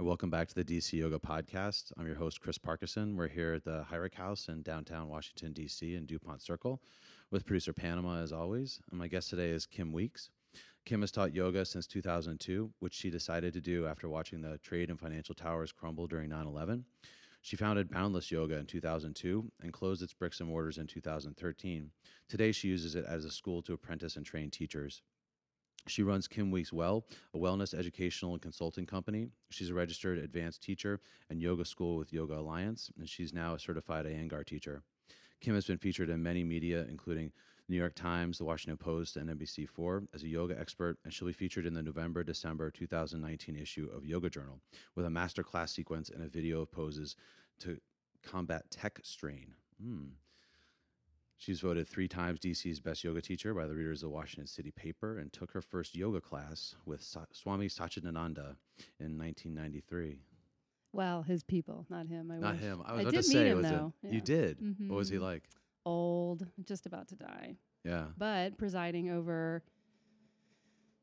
Welcome back to the DC Yoga Podcast. I'm your host, Chris Parkinson. We're here at the Heurich House in downtown Washington, DC, in DuPont Circle, with producer Panama, as always. And my guest today is Kim Weeks. Kim has taught yoga since 2002, which she decided to do after watching the trade and financial towers crumble during 9 11. She founded Boundless Yoga in 2002 and closed its bricks and mortars in 2013. Today, she uses it as a school to apprentice and train teachers. She runs Kim Weeks Well, a wellness educational and consulting company. She's a registered advanced teacher and yoga school with Yoga Alliance, and she's now a certified Iyengar teacher. Kim has been featured in many media, including New York Times, The Washington Post, and NBC4 as a yoga expert, and she'll be featured in the November December 2019 issue of Yoga Journal with a masterclass sequence and a video of poses to combat tech strain. Hmm. She's voted three times DC's best yoga teacher by the readers of the Washington City paper and took her first yoga class with Sa- Swami Satchidananda in 1993. Well, his people, not him. I Not wish. him. I was I about did to meet say, him, was though. it? Yeah. You did. What was he like? Old, just about to die, Yeah. but presiding over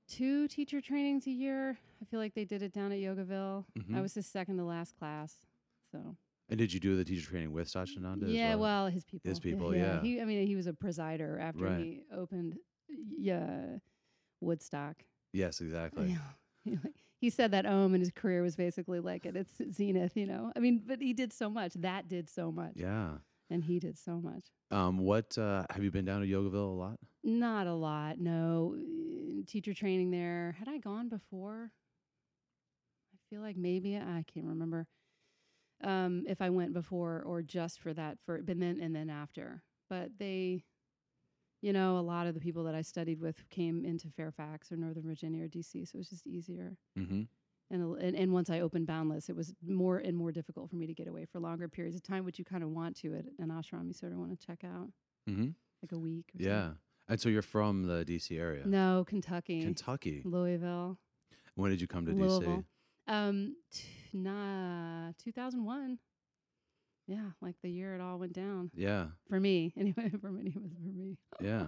two teacher trainings a year. I feel like they did it down at Yogaville. Mhm. I was his second to last class, so And did you do the teacher training with Satchidananda? as yeah. well? well, his people. His people, yeah. He, I mean, he was a presider after Right. he opened, yeah, Woodstock. Yes, exactly. Yeah. He, said that Om and his career was basically like at its zenith, you know. I mean, but he did so much. That did so much, Yeah. and he did so much. Um, what uh, have you been down to Yogaville a lot? Not a lot, no. Uh, Teacher training there. Had I gone before? I feel like maybe I can't remember um, if I went before or just for that for but then and then after. But they, you know, a lot of the people that I studied with came into Fairfax or Northern Virginia or DC, so it was just easier. Mm-hmm. And, and and once I opened Boundless, it was more and more difficult for me to get away for longer periods of time, which you kind of want to at an ashram. You sort of want to check out Mm-hmm. like a week. Or Yeah. And so you're from the DC area, No, Kentucky. Kentucky. Louisville, When did you come to Louisville. Um, t- nah, 2001. Yeah, like the year it all went down Yeah. for me. Anyway, for many of us, for me. Yeah.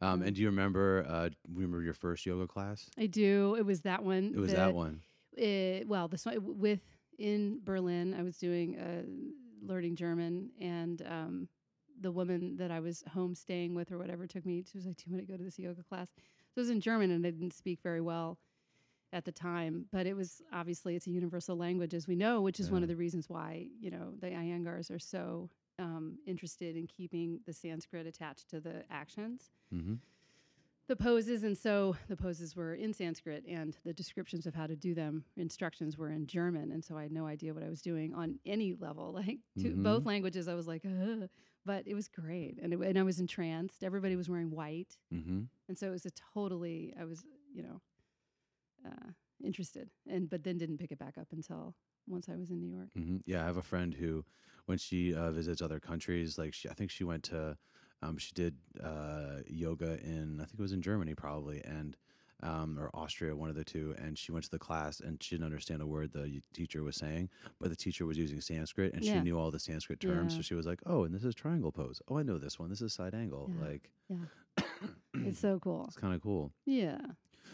Um, and do you remember? Uh, remember your first yoga class? I do. It was that one. It was that one. It, well, this one with in Berlin, I was doing uh, learning German, and um, the woman that I was home staying with or whatever took me. She was like, "Do you want to go to this yoga class?" So it was in German, and I didn't speak very well at the time, but it was obviously it's a universal language, as we know, which is one of the reasons why you know the Iyengars are so um, interested in keeping the Sanskrit attached to the actions Mm-hmm. the poses and so the poses were in sanskrit and the descriptions of how to do them instructions were in german and so i had no idea what i was doing on any level like to Mhm. both languages i was like Ugh. but it was great and, it, and i was entranced everybody was wearing white Mm-hmm. and so it was a totally i was you know uh, interested and but then didn't pick it back up until once i was in new york hmm Yeah, I have a friend who, when she uh, visits other countries, like she, I think she went to, um, she did uh, yoga in, I think it was in Germany probably, and um, or Austria, one of the two, and she went to the class and she didn't understand a word the teacher was saying, but the teacher was using Sanskrit and she knew all the Sanskrit terms, so she was like, "Oh, and this is triangle pose. Oh, I know this one. This is side angle." Yeah. Like, yeah, it's so cool it's kind of cool. yeah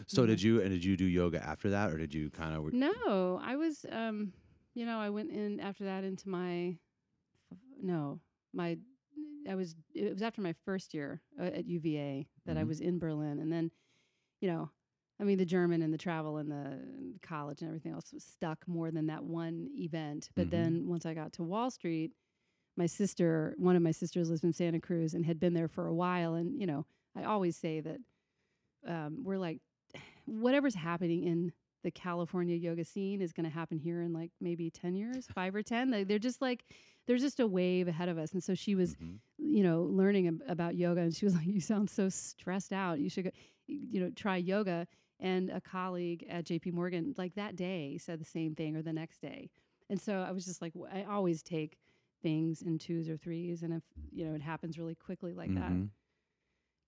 So did you and did you do yoga after that, or did you kind of? No, I was, um, you know, I went in after that into my, f- no, my, I was, it was after my first year uh, at UVA that I Mhm. was in Berlin. And then, you know, I mean, the German and the travel and the college and everything else was stuck more than that one event. But Mhm. then once I got to Wall Street, my sister, one of my sisters lives in Santa Cruz and had been there for a while. And, you know, I always say that um, we're like, whatever's happening in the California yoga scene is going to happen here in like maybe 10 years, five or 10. Like, they're just like, there's just a wave ahead of us. And so she was, Mhm. you know, learning ab- about yoga and she was like, you sound so stressed out. You should, go, you know, try yoga. And a colleague at JP Morgan, like that day, said the same thing or the next day. And so I was just like, w- I always take things in twos or threes. And if, you know, it happens really quickly like that, Mhm.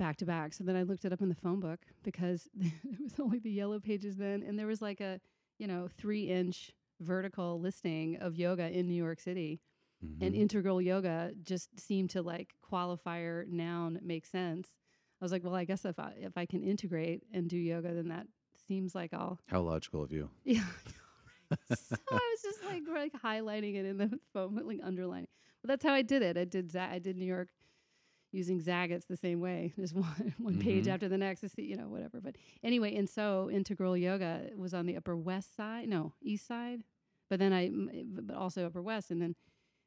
Back to back. So then I looked it up in the phone book because it was only the yellow pages then, and there was like a you know three inch vertical listing of yoga in New York City, and Mhm. integral yoga just seemed to like qualifier noun make sense. I was like, well, I guess if I if I can integrate and do yoga, then that seems like I'll How logical of you. yeah. so I was just like like highlighting it in the phone, like underlining. But that's how I did it. I did that. I did New York using Zagat's the same way, just one one page Mhm. after the next. see, You know, whatever. But anyway, and so integral yoga was on the Upper West Side, no East Side, but then I, eh, but also Upper West, and then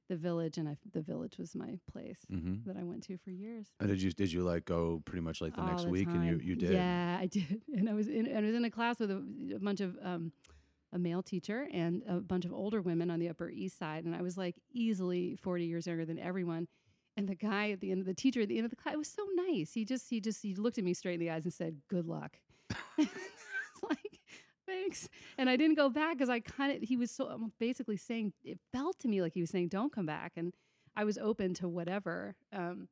the Village, and I the Village was my place Mm-hmm. that I went to for years. And did you did you like go pretty much like the all next the week and you you did? Yeah, I did. And I was in and I was in a class with a, a bunch of um a male teacher and a bunch of older women on the Upper East Side and I was like easily 40 years younger than everyone. And the guy at the end of the teacher at the end of the class it was so nice. He just he just he looked at me straight in the eyes and said, "Good luck." I was like, "Thanks." And I didn't go back because I kind of he was so um, basically saying it felt to me like he was saying, "Don't come back." And I was open to whatever. Um,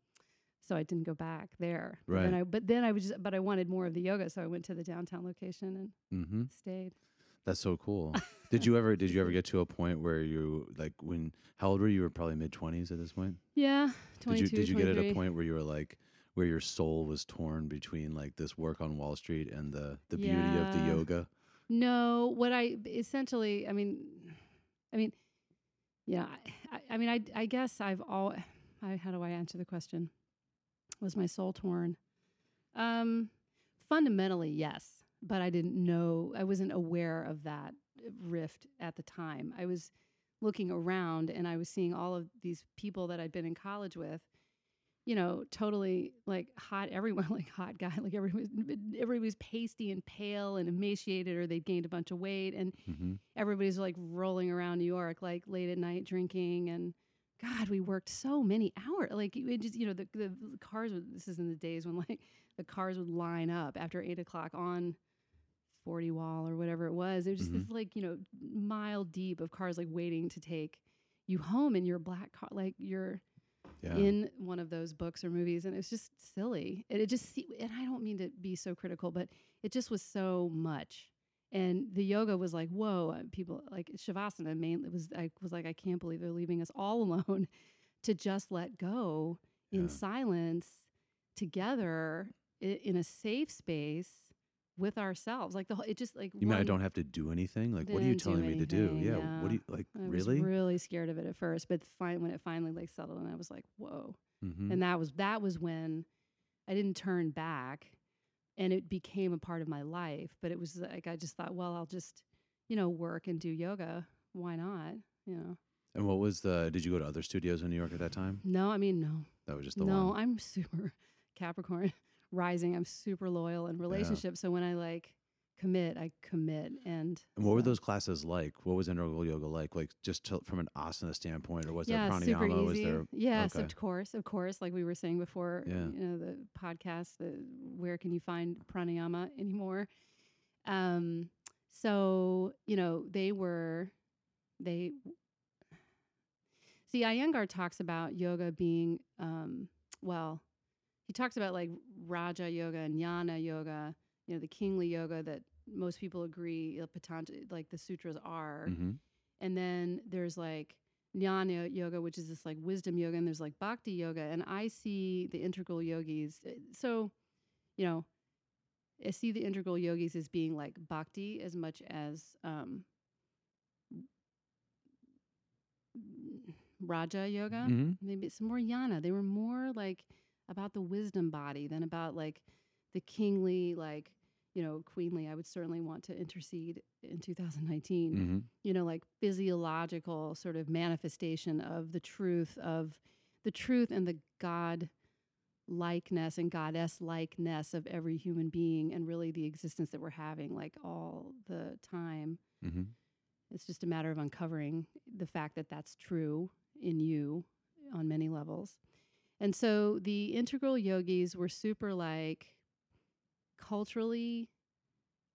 so I didn't go back there. But then Right. I, but then I was just, but I wanted more of the yoga, so I went to the downtown location and Mm-hmm. stayed. That's so cool. did you ever did you ever get to a point where you like when how old were you? You were probably mid twenties at this point. Yeah, Did you did you get at a point where you were like where your soul was torn between like this work on Wall Street and the the beauty of the yoga? No, what I essentially, I mean, I mean, yeah, I, I mean, I, I guess I've all. I, how do I answer the question? Was my soul torn? Um, fundamentally, yes, but I didn't know. I wasn't aware of that rift at the time. I was looking around and I was seeing all of these people that I'd been in college with. You know, totally like hot. Everyone like hot guy. Like everyone, everybody was pasty and pale and emaciated, or they'd gained a bunch of weight, and Mm-hmm. everybody's like rolling around New York, like late at night drinking. And God, we worked so many hours. Like it just, you know, the, the cars. Would, this is in the days when like the cars would line up after eight o'clock on forty wall or whatever it was. It was just Mhm. this like you know mile deep of cars like waiting to take you home in your black car, like you're Yeah. in one of those books or movies, and it was just silly. And it just, and I don't mean to be so critical, but it just was so much. And the yoga was like, whoa, uh, people like Shavasana mainly was, I was like, I can't believe they're leaving us all alone to just let go in Yeah. silence together in a safe space with ourselves. Like the whole, it just like, You mean I don't have to do anything? Like what are you telling me to do? Yeah. What do you like I was really? really scared of it at first, but fine when it finally like settled and I was like, whoa mm-hmm. and that was that was when I didn't turn back and it became a part of my life but it was like I just thought well I'll just you know work and do yoga why not you know and what was the did you go to other studios in New York at that time? no I mean no That was just the no one. No, I'm super Capricorn rising I'm super loyal in relationships so when I like commit I commit and And what were those classes like? What was integral yoga like? Like just to, from an asana standpoint, or was yeah, there pranayama? Was easy. there Yes, okay. of course, of course. Like we were saying before, Yeah. you know, the podcast. The, where can you find pranayama anymore? Um, so you know, they were, they. See, Iyengar talks about yoga being, um, well, he talks about like Raja yoga and Jnana yoga. You know, the kingly yoga that most people agree, Patanjali, like the sutras are Mm-hmm. and then there's like jnana yoga which is this like wisdom yoga and there's like bhakti yoga and i see the integral yogis uh, so you know i see the integral yogis as being like bhakti as much as um raja yoga Mm-hmm. maybe it's more jnana they were more like about the wisdom body than about like the kingly like you know queenly i would certainly want to intercede in 2019 Mm-hmm. you know, like physiological sort of manifestation of the truth of the truth and the God likeness and goddess likeness of every human being and really the existence that we're having like all the time. Mm-hmm. It's just a matter of uncovering the fact that that's true in you on many levels. And so the integral yogis were super like culturally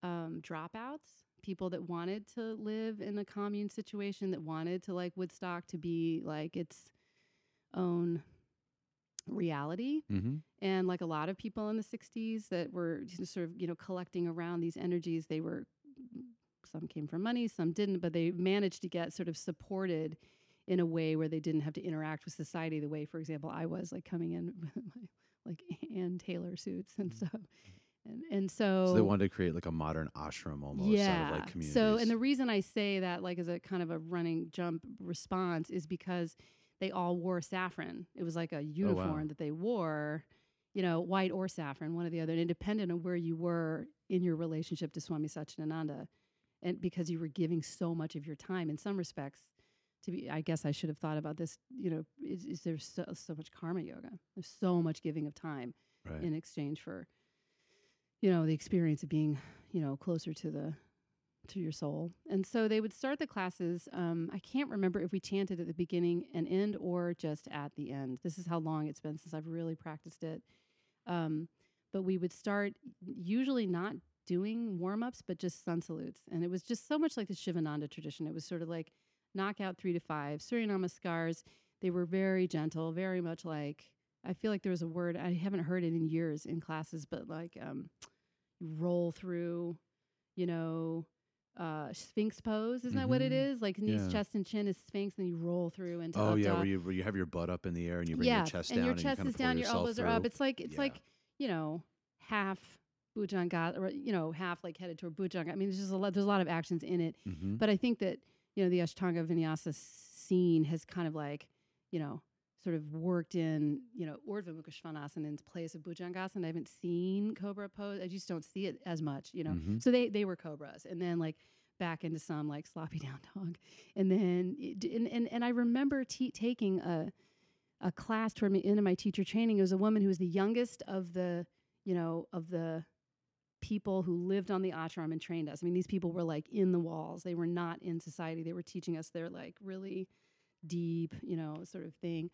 um, dropouts, people that wanted to live in a commune situation, that wanted to like Woodstock to be like its own reality. Mm-hmm. And like a lot of people in the 60s that were just sort of, you know, collecting around these energies, they were, some came from money, some didn't, but they managed to get sort of supported in a way where they didn't have to interact with society the way, for example, I was like coming in with my like Ann Taylor suits and Mhm. stuff And, and so, So they wanted to create like a modern ashram almost yeah. of like so, and the reason I say that, like, as a kind of a running jump response, is because they all wore saffron. It was like a uniform that they wore, you know, white or saffron, one or the other, and independent of where you were in your relationship to Swami Satchidananda, and because you were giving so much of your time, in some respects, to be, I guess I should have thought about this. You know, is, is there so, so much karma yoga? There's so much giving of time right. in exchange for you know the experience of being you know closer to the to your soul and so they would start the classes um, i can't remember if we chanted at the beginning and end or just at the end this is how long it's been since i've really practiced it um, but we would start usually not doing warm-ups but just sun salutes and it was just so much like the shivananda tradition it was sort of like knockout three to five surya namaskars they were very gentle very much like I feel like there was a word I haven't heard it in years in classes, but like um, roll through, you know, uh, sphinx pose. Isn't that what it Mhm. Like knees, Yeah. chest, and chin is sphinx, and you roll through and oh yeah, where you where you have your butt up in the air and you bring yeah, your chest and down your and chest you is down, your elbows are up. It's like it's Yeah. like you know half bhujanga, or you know half like headed toward bhujanga. I mean, there's just a lot. There's a lot of actions in it. Mhm. But I think that you know the Ashtanga Vinyasa scene has kind of like you know sort of worked in you know Urdhva Mukha Svanasana in place of Bhujangasana. I haven't seen Cobra pose. I just don't see it as much. You know, Mhm. so they they were cobras, and then like back into some like sloppy down dog, and then it and and, and I remember te- taking a a class toward me into my teacher training. It was a woman who was the youngest of the you know of the people who lived on the ashram and trained us. I mean, these people were like in the walls. They were not in society. They were teaching us their like really deep, you know, sort of thing.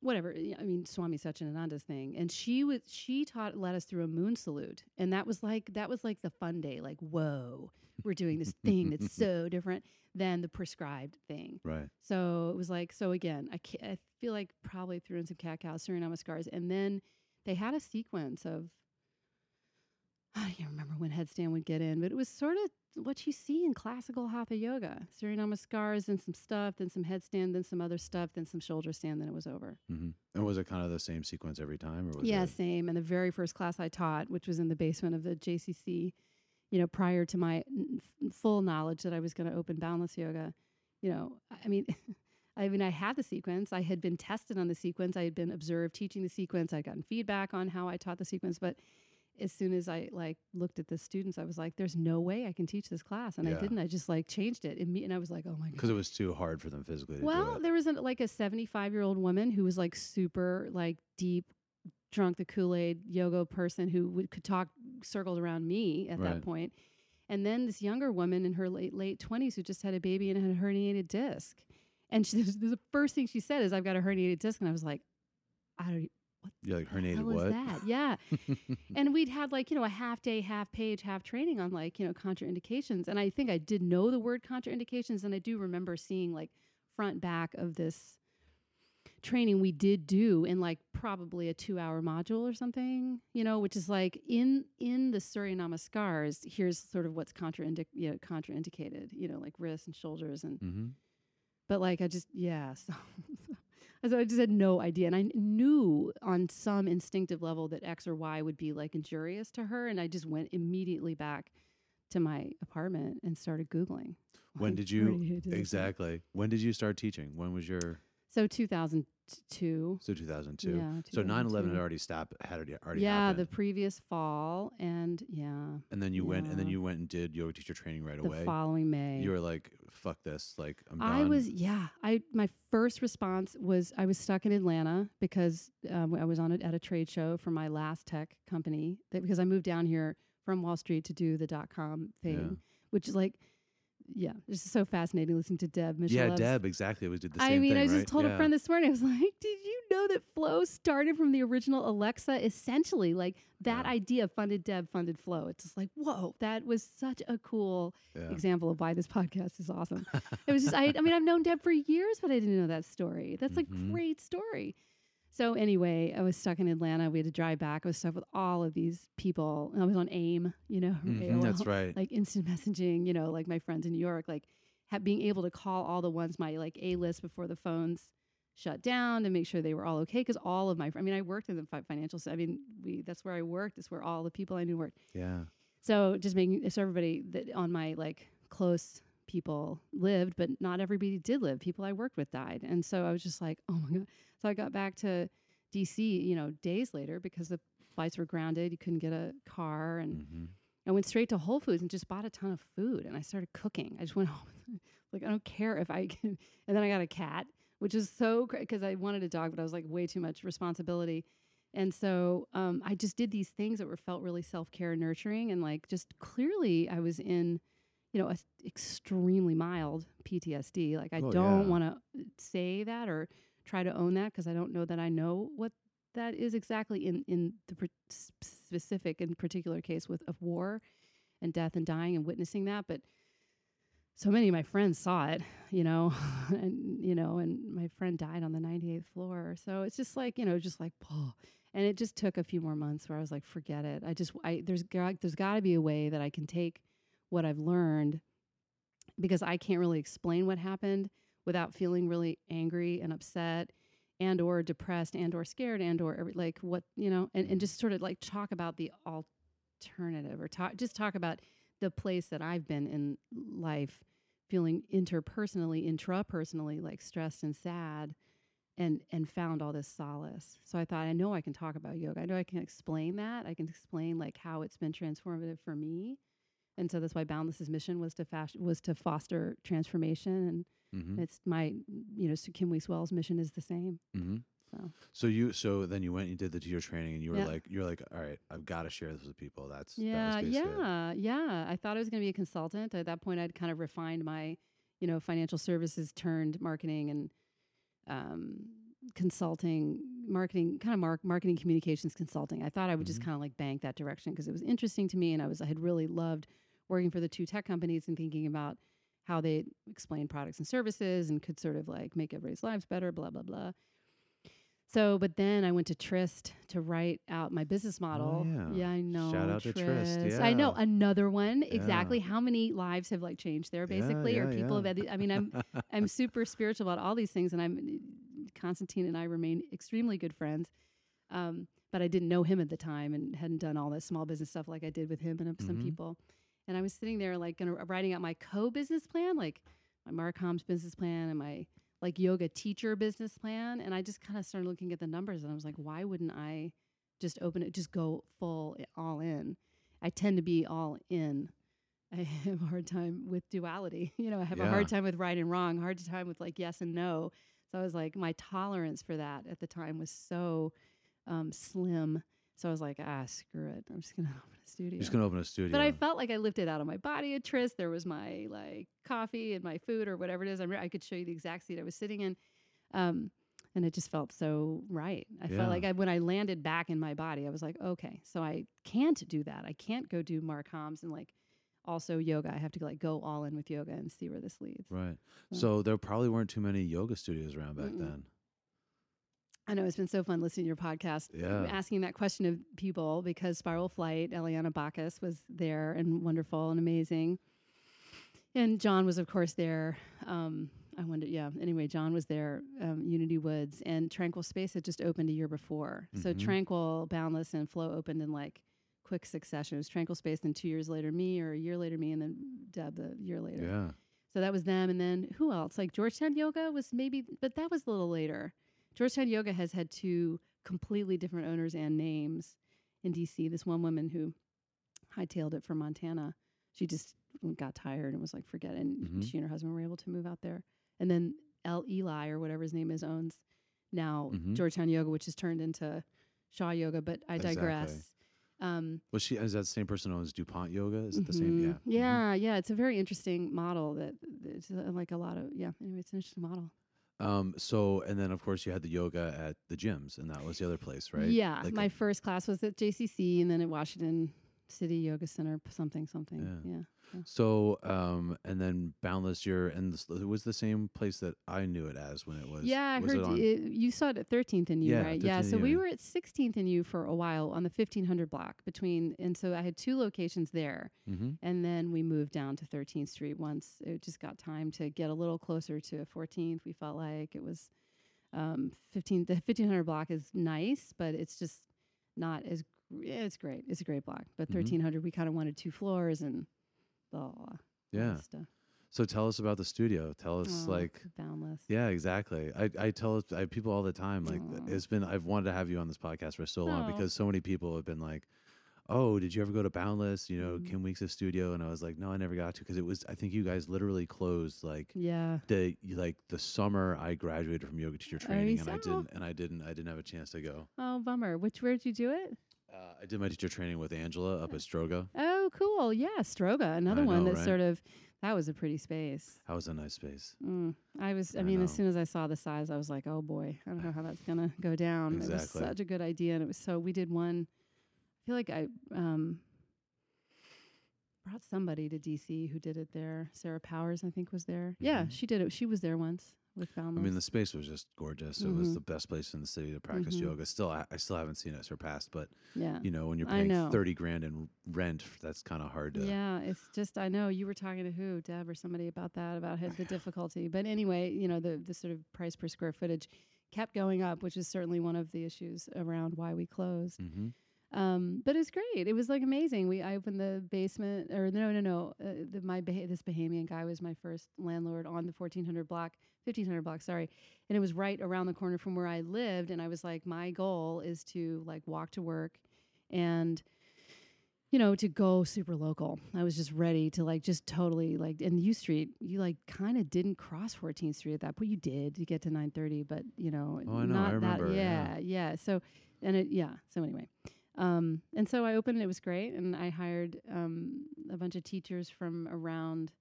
Whatever. I mean, Swami Satchidananda's thing. And she was she taught led us through a moon salute. And that was like that was like the fun day. Like, whoa, we're doing this thing that's so different than the prescribed thing. Right. So it was like, so again, I, I feel like probably threw in some cat cows, Surya Namaskars. And then they had a sequence of, I can't remember when headstand would get in, but it was sort of what you see in classical hatha yoga Surya Namaskars and some stuff, then some headstand, then some other stuff, then some shoulder stand, then it was over. hmm And was it kind of the same sequence every time, or was Yeah, it? same. And the very first class I taught, which was in the basement of the JCC, you know, prior to my f- full knowledge that I was going to open Boundless Yoga, you know, I mean, I mean, I had the sequence. I had been tested on the sequence. I had been observed teaching the sequence. I'd gotten feedback on how I taught the sequence. But as soon as I like looked at the students, I was like, "There's no way I can teach this class," and I didn't. I just like changed it, imme- and I was like, "Oh my god!" Because it was too hard for them physically to do Well, there was a, like a 75 year old woman who was like super like deep, drunk the Kool Aid yoga person who would, could talk circled around me at Right. that point. And then this younger woman in her late late 20s who just had a baby and had a herniated disc. And she, the first thing she said is, "I've got a herniated disc," and I was like, "I don't." Like What the herniated hell is that? Yeah. and we'd had like, you know, a half day, half page, half training on like, you know, contraindications. And I think I did know the word contraindications. And I do remember seeing like front back of this training we did do in like probably a two hour module or something, you know, which is like in in the Surya Namaskars, here's sort of what's contraindic you know, contraindicated, you know, like wrists and shoulders and hmm but like I just yeah, so, so I just had no idea, and I knew on some instinctive level that X or Y would be like injurious to her, and I just went immediately back to my apartment and started googling. When did you do do this? exactly? When did you start teaching? When was your So 2002. so 2002? Yeah. So 9/11 had already stopped. Had already already yeah, happened. the previous fall, and yeah, and then you went and then you went and did yoga teacher training right the away. following May. You were like, "Fuck this!" Like I'm done. I was yeah. I my first response was I was stuck in Atlanta because um, I was on it at a trade show for my last tech company that, because I moved down here from Wall Street to do the dot com thing, Yeah. which is like yeah, it's just so fascinating listening to Deb. Michelle yeah, Love's- Deb. Exactly. We did the I same mean, thing. I just right? told Yeah. a friend this morning. I was like, "Did you know that Flow started from the original Alexa? Essentially, like that Yeah. idea funded Deb, funded Flow. It's just like, whoa, that was such a cool Yeah. example of why this podcast is awesome. it was just, I, I mean, I've known Deb for years, but I didn't know that story. That's Mhm. a great story. So anyway, I was stuck in Atlanta. We had to drive back. I was stuck with all of these people. And I was on AIM, you know, Mhm, AOL, That's right. like instant messaging, you know, like my friends in New York, like ha- being able to call all the ones my like A list before the phones shut down to make sure they were all okay because all of my I mean I worked in the fi- financial I mean we that's where I worked that's where all the people I knew worked Yeah. so just making so everybody that on my like close people lived, but not everybody did live. People I worked with died, and so I was just like, oh my god. So I got back to DC, you know, days later because the flights were grounded. You couldn't get a car, and hmm I went straight to Whole Foods and just bought a ton of food, and I started cooking. I just went home, like I don't care if I can. And then I got a cat, which is so great because I wanted a dog, but I was like way too much responsibility. And so um, I just did these things that were felt really self care, nurturing, and like just clearly I was in, you know, a extremely mild PTSD. Like I Oh, don't yeah. want to say that or try to own that because I don't know that I know what that is exactly in in the specific and particular case with of war and death and dying and witnessing that, but so many of my friends saw it, you know, and you know, and my friend died on the 98th floor. So it's just like, you know, just like, oh, and it just took a few more months where I was like, forget it. I just, I there's got, there's got to be a way that I can take what I've learned because I can't really explain what happened without feeling really angry and upset and or depressed and or scared and or like what you know and, and just sort of like talk about the alternative or talk just talk about the place that I've been in life feeling interpersonally intrapersonally like stressed and sad and and found all this solace. So i thought i know i can talk about yoga. I know i can explain that. I can explain like how it's been transformative for me. And so that's why boundless's mission was to fas- was to foster transformation and hmm it's my you know so kim Weeks Well's mission is the same hmm so So you so then you went and you did the teacher training and you were Yeah. like you're like all right I've got to share this with people. That's yeah that basically it. yeah yeah i thought i was going to be a consultant at that point i'd kind of refined my you know financial services turned marketing and um, consulting marketing kind of mark, marketing communications consulting i thought i would just Mhm. kind of like bank that direction because it was interesting to me and i was i had really loved working for the two tech companies and thinking about how they explain products and services and could sort of like make everybody's lives better blah blah blah so but then i went to Tryst to write out my business model Oh, yeah. i know Shout out to Tryst, i know another one Yeah. exactly how many lives have like changed there Yeah, basically or people yeah. have had the, i mean i'm I'm super spiritual about all these things, and I'm Constantine and I remain extremely good friends. Um, but I didn't know him at the time and hadn't done all this small business stuff like I did with him and uh, some people. And I was sitting there like gonna, writing out my co-business plan, like my Marcom's business plan and my like yoga teacher business plan. And I just kind of started looking at the numbers, and I was like, why wouldn't I just open it, just go full all in? I tend to be all in. I have a hard time with duality. You know, I have a hard time with right and wrong, hard time with like yes and no. So I was like, my tolerance for that at the time was so um, slim. So I was like, ah, screw it. I'm just gonna open a studio. Just gonna open a studio. but I felt like I lifted out of my body at Tryst. There was my like coffee and my food or whatever it is. I, re- I could show you the exact seat I was sitting in. Um, and it just felt so right. I Yeah. felt like I, when I landed back in my body, I was like, okay, so I can't do that. I can't go do Marcoms and like also yoga. I have to like go all in with yoga and see where this leads. right. Yeah. So there probably weren't too many yoga studios around back Mm-mm. then. I know it's been so fun listening to your podcast, Yeah. asking that question of people because Spiral Flight, Eliana Bacchus was there and wonderful and amazing. And John was, of course, there. Um, I wonder, yeah. Anyway, John was there. Um, Unity Woods and Tranquil Space had just opened a year before. So Mhm. Tranquil, Boundless, and Flow opened in like quick succession. It was Tranquil Space, then two years later me, or a year later me, and then Deb a year later. Yeah. So that was them. And then who else? Like Georgetown Yoga was maybe, but that was a little later. Georgetown Yoga has had two completely different owners and names in DC. This one woman who hightailed it from Montana, she just got tired and was like, forget it. And Mhm. she and her husband were able to move out there. And then L. Eli, or whatever his name is, owns now Mhm. Georgetown Yoga, which has turned into Shaw Yoga. But I Exactly. digress. Um, Was she? Is that the same person who owns Dupont Yoga? Is it the same? Mhm. Yeah. Mhm. Yeah, yeah. It's a very interesting model that it's uh, like a lot of yeah. Anyway, it's an interesting model. Um. So, and then of course you had the yoga at the gyms, and that was the other place, right? Yeah, Like my a- first class was at JCC, and then at Washington City Yoga Center, something, something. Yeah. Yeah. So, um, and then Boundless, you're and this, it was the same place that I knew it as when it was. Yeah, I was heard it on- it, you saw it at 13th and U, Yeah, right? Yeah. 13th So we U. were at 16th and U for a while on the 1500 block between, and so I had two locations there, Mhm. and then we moved down to 13th Street once it just got time to get a little closer to 14th. We felt like it was. Um, fifteen the fifteen hundred block is nice, but it's just not as. gr- yeah, It's great. It's a great block, but Mhm. thirteen hundred we kind of wanted two floors and blah all Yeah. stuff. So tell us about the studio. Tell us Oh, like boundless. yeah, exactly. I, I tell I, people all the time like it's been I've wanted to have you on this podcast for so long Oh. because so many people have been like, "Oh, did you ever go to Boundless? You know, Mhm. Kim Weeks' studio?" And I was like, "No, I never got to because it was I think you guys literally closed like Yeah. the like the summer I graduated from yoga teacher training and I didn't and I didn't I didn't have a chance to go. Oh, bummer. Which where did you do it? Uh, I did my teacher training with Angela up at Stroga. Oh, cool. Yeah, Stroga, another I one know, that right? sort of that was a pretty space. That was a nice space. Mm. I was. I, I mean, as soon as I saw the size, I was like, "Oh boy, I don't know how that's gonna go down." It was such a good idea, and it was so. We did one. I feel like I um brought somebody to DC who did it there. Sarah Powers, I think, was there. Yeah, Mhm. she did it. She was there once with I mean, the space was just gorgeous. It was Mhm. the best place in the city to practice Mhm. yoga. Still, I, I still haven't seen it surpassed, but yeah. you know, when you're paying thirty grand in rent, that's kind of hard to. Yeah, it's just I know you were talking to who Deb or somebody about that about his, the difficulty. But anyway, you know the the sort of price per square footage kept going up, which is certainly one of the issues around why we closed. hmm Um, but it was great. It was like amazing. We I opened the basement or no no no uh, the, my Bah- this Bahamian guy was my first landlord on the 1400 block 1500 block sorry and it was right around the corner from where I lived and I was like my goal is to like walk to work and you know to go super local. I was just ready to like just totally like in U Street you like kind of didn't cross 14th Street at that point you did you get to 930 but you know Oh, I know. I not remember, that yeah. yeah yeah so and it yeah so anyway um, and so I opened it. It was great, and I hired um, a bunch of teachers from around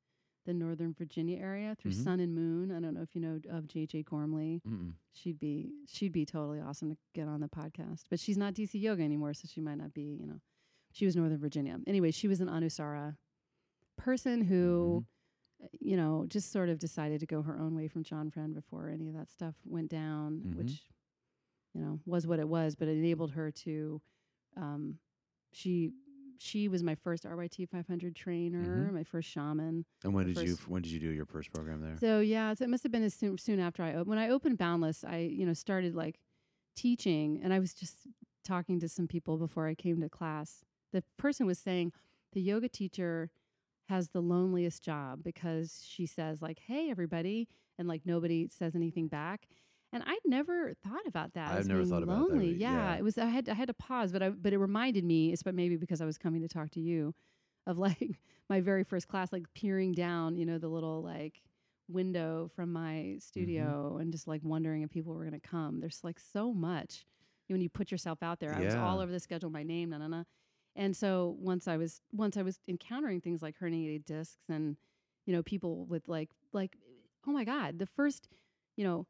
the Northern Virginia area through Mhm. Sun and Moon. I don't know if you know of JJ Gormley. Mm-mm. She'd be she'd be totally awesome to get on the podcast, but she's not DC Yoga anymore, so she might not be. You know, she was Northern Virginia. Anyway, she was an Anusara person who. uh, You know, just sort of decided to go her own way from John Friend before any of that stuff went down, Mhm. which, you know, was what it was. But it enabled her to um, she she was my first RYT 500 trainer, Mhm. my first shaman. And when did you when did you do your first program there? So yeah, so it must have been as soon, soon after I opened. When I opened Boundless, I you know started like teaching, and I was just talking to some people before I came to class. The person was saying the yoga teacher has the loneliest job because she says like, "Hey, everybody," and like nobody says anything back. And I'd never thought about that. I've never thought about that lonely. Yeah, yeah. it was. I had I had to pause, but I but it reminded me, it's but maybe because I was coming to talk to you, of like my very first class, like peering down, you know, the little like window from my mm-hmm. studio and just like wondering if people were going to come. There's like so much when you put yourself out there. I was all over the schedule, my name, na na na. And so once I was once I was encountering things like herniated discs and you know people with like like oh my god, the first you know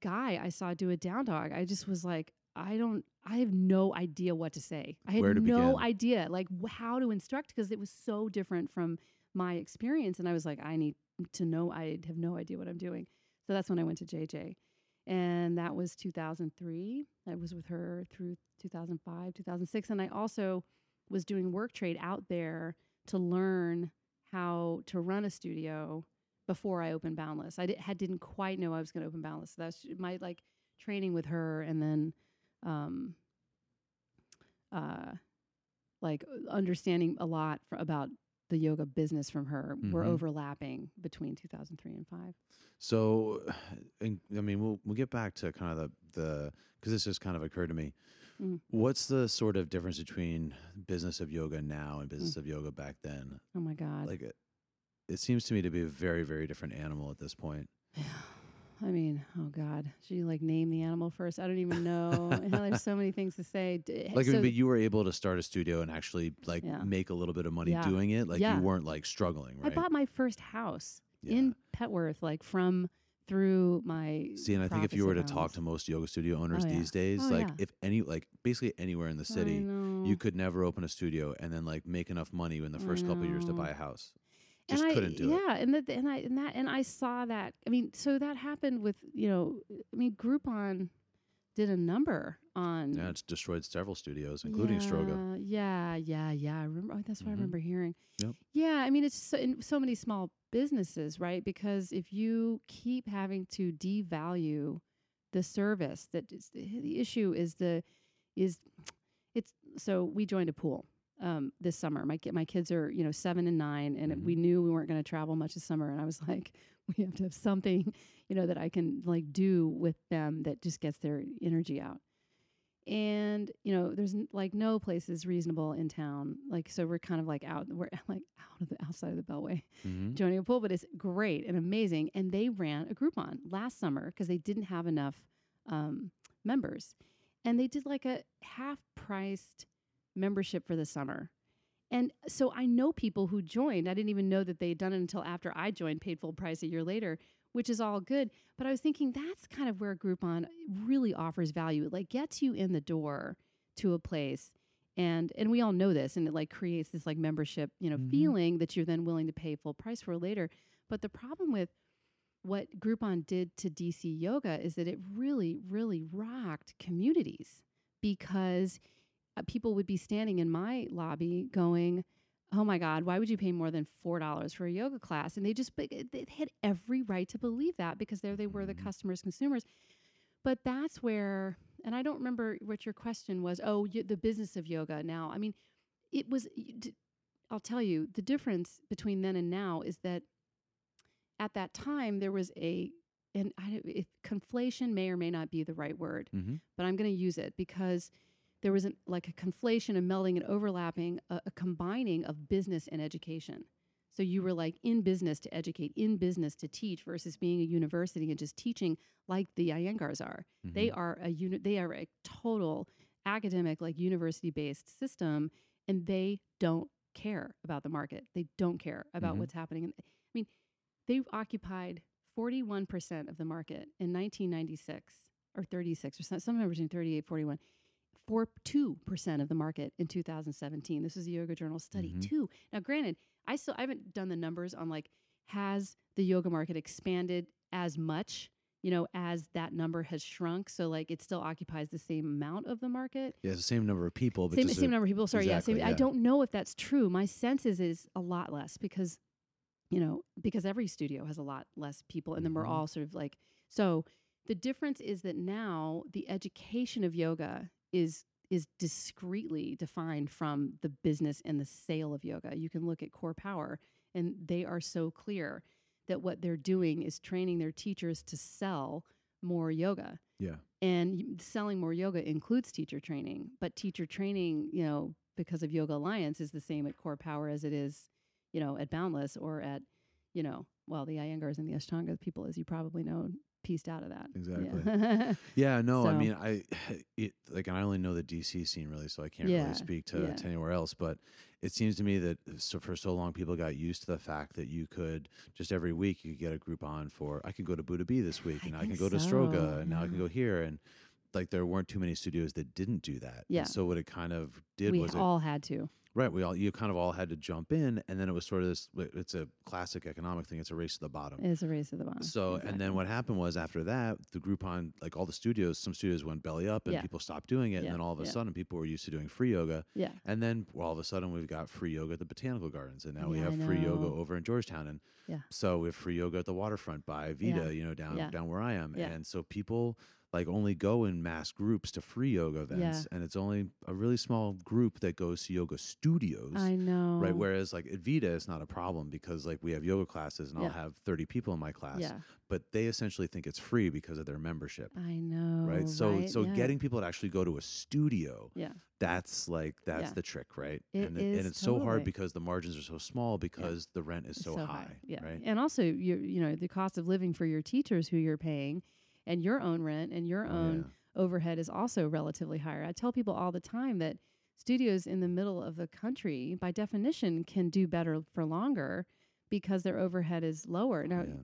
guy I saw do a down dog, I just was like I don't I have no idea what to say. I had no begin. idea like how to instruct because it was so different from my experience and I was like I need to know I have no idea what I'm doing. So that's when I went to JJ. And that was 2003. I was with her through 2005, 2006 and I also was doing work trade out there to learn how to run a studio before I opened Boundless. I di- had didn't quite know I was going to open Boundless. So that's my like training with her and then um uh like understanding a lot fr- about the yoga business from her were Mhm. overlapping between 2003 and 5. So, and, I mean, we'll we'll get back to kind of the the because this just kind of occurred to me. Mhm. What's the sort of difference between business of yoga now and business Mm. of yoga back then? Oh my god. Like, it, seems to me to be a very very different animal at this point. I mean, oh God, should you like name the animal first? I don't even know. There's so many things to say. Like, I mean, but you were able to start a studio and actually like Yeah. make a little bit of money Yeah. doing it. Like, Yeah. you weren't like struggling, right? I bought my first house in Petworth, like from through my. See, and I think if you were to prophecy talk to most yoga studio oh, owners Oh, these days, Oh, like if any, like basically anywhere in the city, you could never open a studio and then like make enough money in the first couple of years to buy a house. Just and couldn't I, do it. yeah, and that and I and that and I saw that. I mean, so that happened with you know. I mean, Groupon did a number on. Yeah, it's destroyed several studios, including Stroga. Yeah, yeah, yeah. I remember. Oh, that's what Mhm. I remember hearing. Yep. Yeah, I mean, it's so, in so many small businesses, right? Because if you keep having to devalue the service that the issue is the is it's so we joined a pool um, this summer. My my kids are you know seven and nine, and Mhm. we knew we weren't going to travel much this summer. And I was like, we have to have something you know that I can like do with them that just gets their energy out. And you know, there's like no places reasonable in town. Like so, we're kind of like out. We're like out of the outside of the Beltway Mhm. joining a pool, but it's great and amazing. And they ran a Groupon last summer because they didn't have enough um, members, and they did like a half priced membership for the summer. And so I know people who joined. I didn't even know that they had done it until after I joined, paid full price a year later, which is all good. But I was thinking that's kind of where Groupon really offers value. It like gets you in the door to a place and and we all know this and it like creates this like membership you know Mhm. feeling that you're then willing to pay full price for later but the problem with what groupon did to dc yoga is that it really really rocked communities because people would be standing in my lobby going oh my god why would you pay more than four dollars for a yoga class and they just they they had every right to believe that because there they were the Mhm. customers consumers but that's where and i don't remember what your question was oh the business of yoga now i mean it was, I'll tell you the difference between then and now is that at that time there was a and I, if conflation may or may not be the right word Mhm. but i'm going to use it because there was an, like a conflation a melding and overlapping a, a combining of business and education so you were like in business to educate in business to teach versus being a university and just teaching like the Iyengars are they Mhm. are a uni- they are a total academic like university based system and they don't care about the market they don't care about Mhm. what's happening and i mean they occupied 41% of the market in 1996 or 36 or some- somewhere between 38 41 4 2% of the market in 2017 this is a yoga journal study Mhm. too. Now granted i still i haven't done the numbers on like has the yoga market expanded as much you know as that number has shrunk? So like it still occupies the same amount of the market? Yeah, the same number of people, but same, same a- number of people sorry exactly, yeah, same, i don't know if that's true. My sense is is a lot less because you know because every studio has a lot less people and then we're Mhm. all sort of like so the difference is that now the education of yoga is is discreetly defined from the business and the sale of yoga you can look at core power and they are so clear that what they're doing is training their teachers to sell more yoga yeah. and selling more yoga includes teacher training but teacher training you know because of yoga alliance is the same at core power as it is you know at boundless or at you know well the iyengars and the ashtanga people as you probably know pieced out of that Exactly. yeah, Yeah, no, I mean, I it like and I only know the DC scene really, so I can't Yeah, really speak to, yeah. to anywhere else. But it seems to me that so for so long people got used to the fact that you could just every week you could get a Groupon for I can go to Buddha B this week, and I can go to Stroga, and now I can mm-hmm. go here, and like there weren't too many studios that didn't do that. And Yeah. so what it kind of did we was it all had to Right. We all you kind of all had to jump in, and then it was sort of this. It's a classic economic thing. It's a race to the bottom. it's a race to the bottom So, and then what happened was after that, the Groupon, like all the studios, some studios went belly up, and Yeah. people stopped doing it, Yeah, and then all of a yeah. sudden, people were used to doing free yoga, yeah and then all of a sudden, we've got free yoga at the botanical gardens, and now we have free yoga over in Georgetown, and Yeah. so we have free yoga at the waterfront by Vida, you know, down down where I am, and so people like only go in mass groups to free yoga events, and it's only a really small group that goes to yoga studios. i know Right. Whereas like at Vida, it's not a problem because like we have yoga classes and Yeah. I'll have 30 people in my class, yeah but they essentially think it's free because of their membership. i know right. So, right? so Yeah. getting people to actually go to a studio, yeah that's like, that's Yeah. the trick, right? It and, and is it's so hard because the margins are so small because the rent is so, high, Yeah, right? and also you you know the cost of living for your teachers who you're paying, and your own rent and your Oh, own overhead is also relatively higher. I tell people all the time that studios in the middle of the country, by definition, can do better for longer because their overhead is lower. Oh, now, yeah.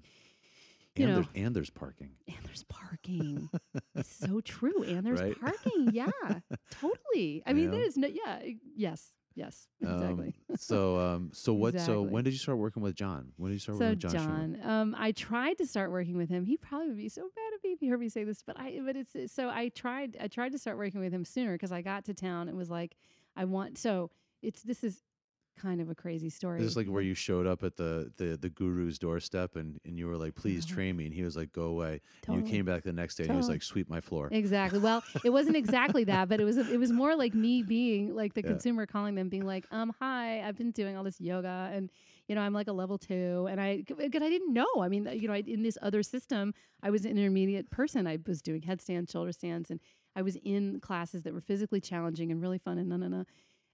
you and, know- there's, and there's parking. and there's parking. it's so true. And there's Right? parking. Yeah, totally. I mean, Yeah. there's no. Yeah. Yes. Yes. Exactly. Um, so, um, so what, so when did you start working with John? When did you start So working with John? John, um, I tried to start working with him. He probably would be so mad at me if he heard me say this, but I, but it's so I tried. I tried to start working with him sooner because I got to town and was like, I want. So it's this is kind of a crazy story. Is this like where you showed up at the the, the guru's doorstep and, and you were like, please train me, and he was like, go away. And you came back the next day and he was like, sweep my floor. Exactly. Well, it wasn't exactly that, but it was it was more like me being like the Yeah. consumer calling them, being like, um, hi, I've been doing all this yoga, and you know, I'm like a level two, and I because I didn't know. I mean, you know, I, in this other system, I was an intermediate person. I was doing headstands, shoulder stands, and I was in classes that were physically challenging and really fun, and no, no, no.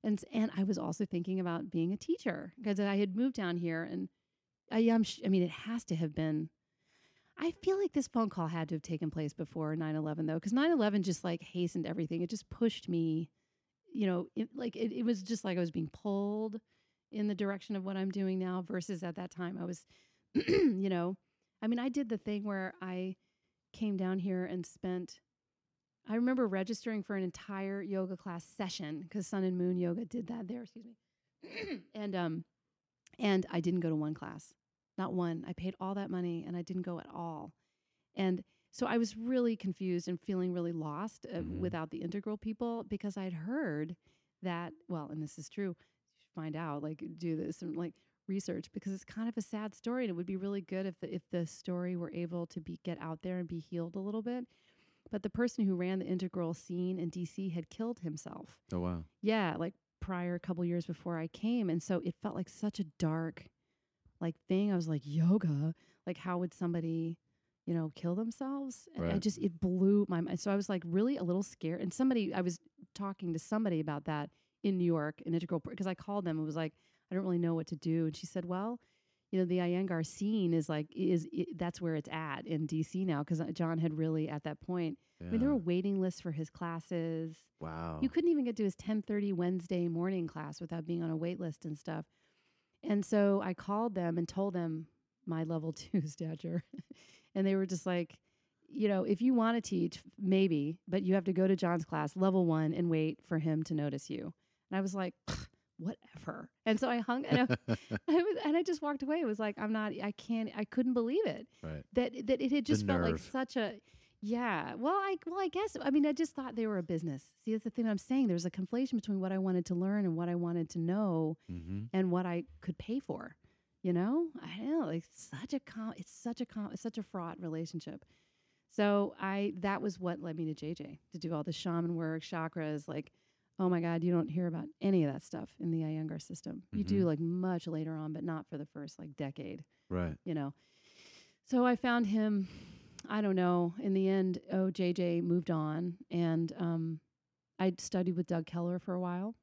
And and I was also thinking about being a teacher because I had moved down here, and uh, I am. I mean, it has to have been I feel like this phone call had to have taken place before 9/11 though cuz 9/11 just like hastened everything. It just pushed me, you know, it, like it, it was just like I was being pulled in the direction of what I'm doing now versus at that time I was you know, I mean, I did the thing where I came down here and spent I remember registering for an entire yoga class session cuz Sun and Moon Yoga did that there, excuse me. and um and I didn't go to one class not one. I paid all that money and I didn't go at all. And so I was really confused and feeling really lost uh, Mhm. without the integral people because I'd heard that, well, and this is true, you should find out, like do this and like research because it's kind of a sad story and it would be really good if the, if the story were able to be get out there and be healed a little bit. But the person who ran the integral scene in DC had killed himself. Oh wow. Yeah, like prior a couple years before I came. And so it felt like such a dark like thing. I was like, yoga? Like how would somebody, you know, kill themselves? And I just it blew my mind. So I was like really a little scared. And somebody I was talking to somebody about that in New York, an integral because I called them and was like, I don't really know what to do. And she said, Well, you know, the Iyengar scene is like is i that's where it's at in DC now because uh, John had really at that point. I mean, there were waiting lists for his classes. wow. You couldn't even get to his 10:30 Wednesday morning class without being on a wait list and stuff. And so I called them and told them my level 2 stature. and they were just like, you know, if you want to teach, maybe, but you have to go to John's class, level 1 and wait for him to notice you. And I was like, whatever. And so I hung and I, I was, and I just walked away. It was like I'm not I can't I couldn't believe it right. that that it had just felt like such a yeah well i well i guess i mean i just thought they were a business see that's the thing i'm saying there's a conflation between what i wanted to learn and what i wanted to know Mm-hmm. and what i could pay for you know i don't know like such a com- it's such a com- it's such a fraught relationship so i that was what led me to jj to do all the shaman work chakras like oh my god you don't hear about any of that stuff in the iyengar system you do Mhm. like much later on but not for the first like decade Right. you know. So I found him. I don't know. In the end, oh, JJ moved on, and um, I studied with Doug Keller for a while,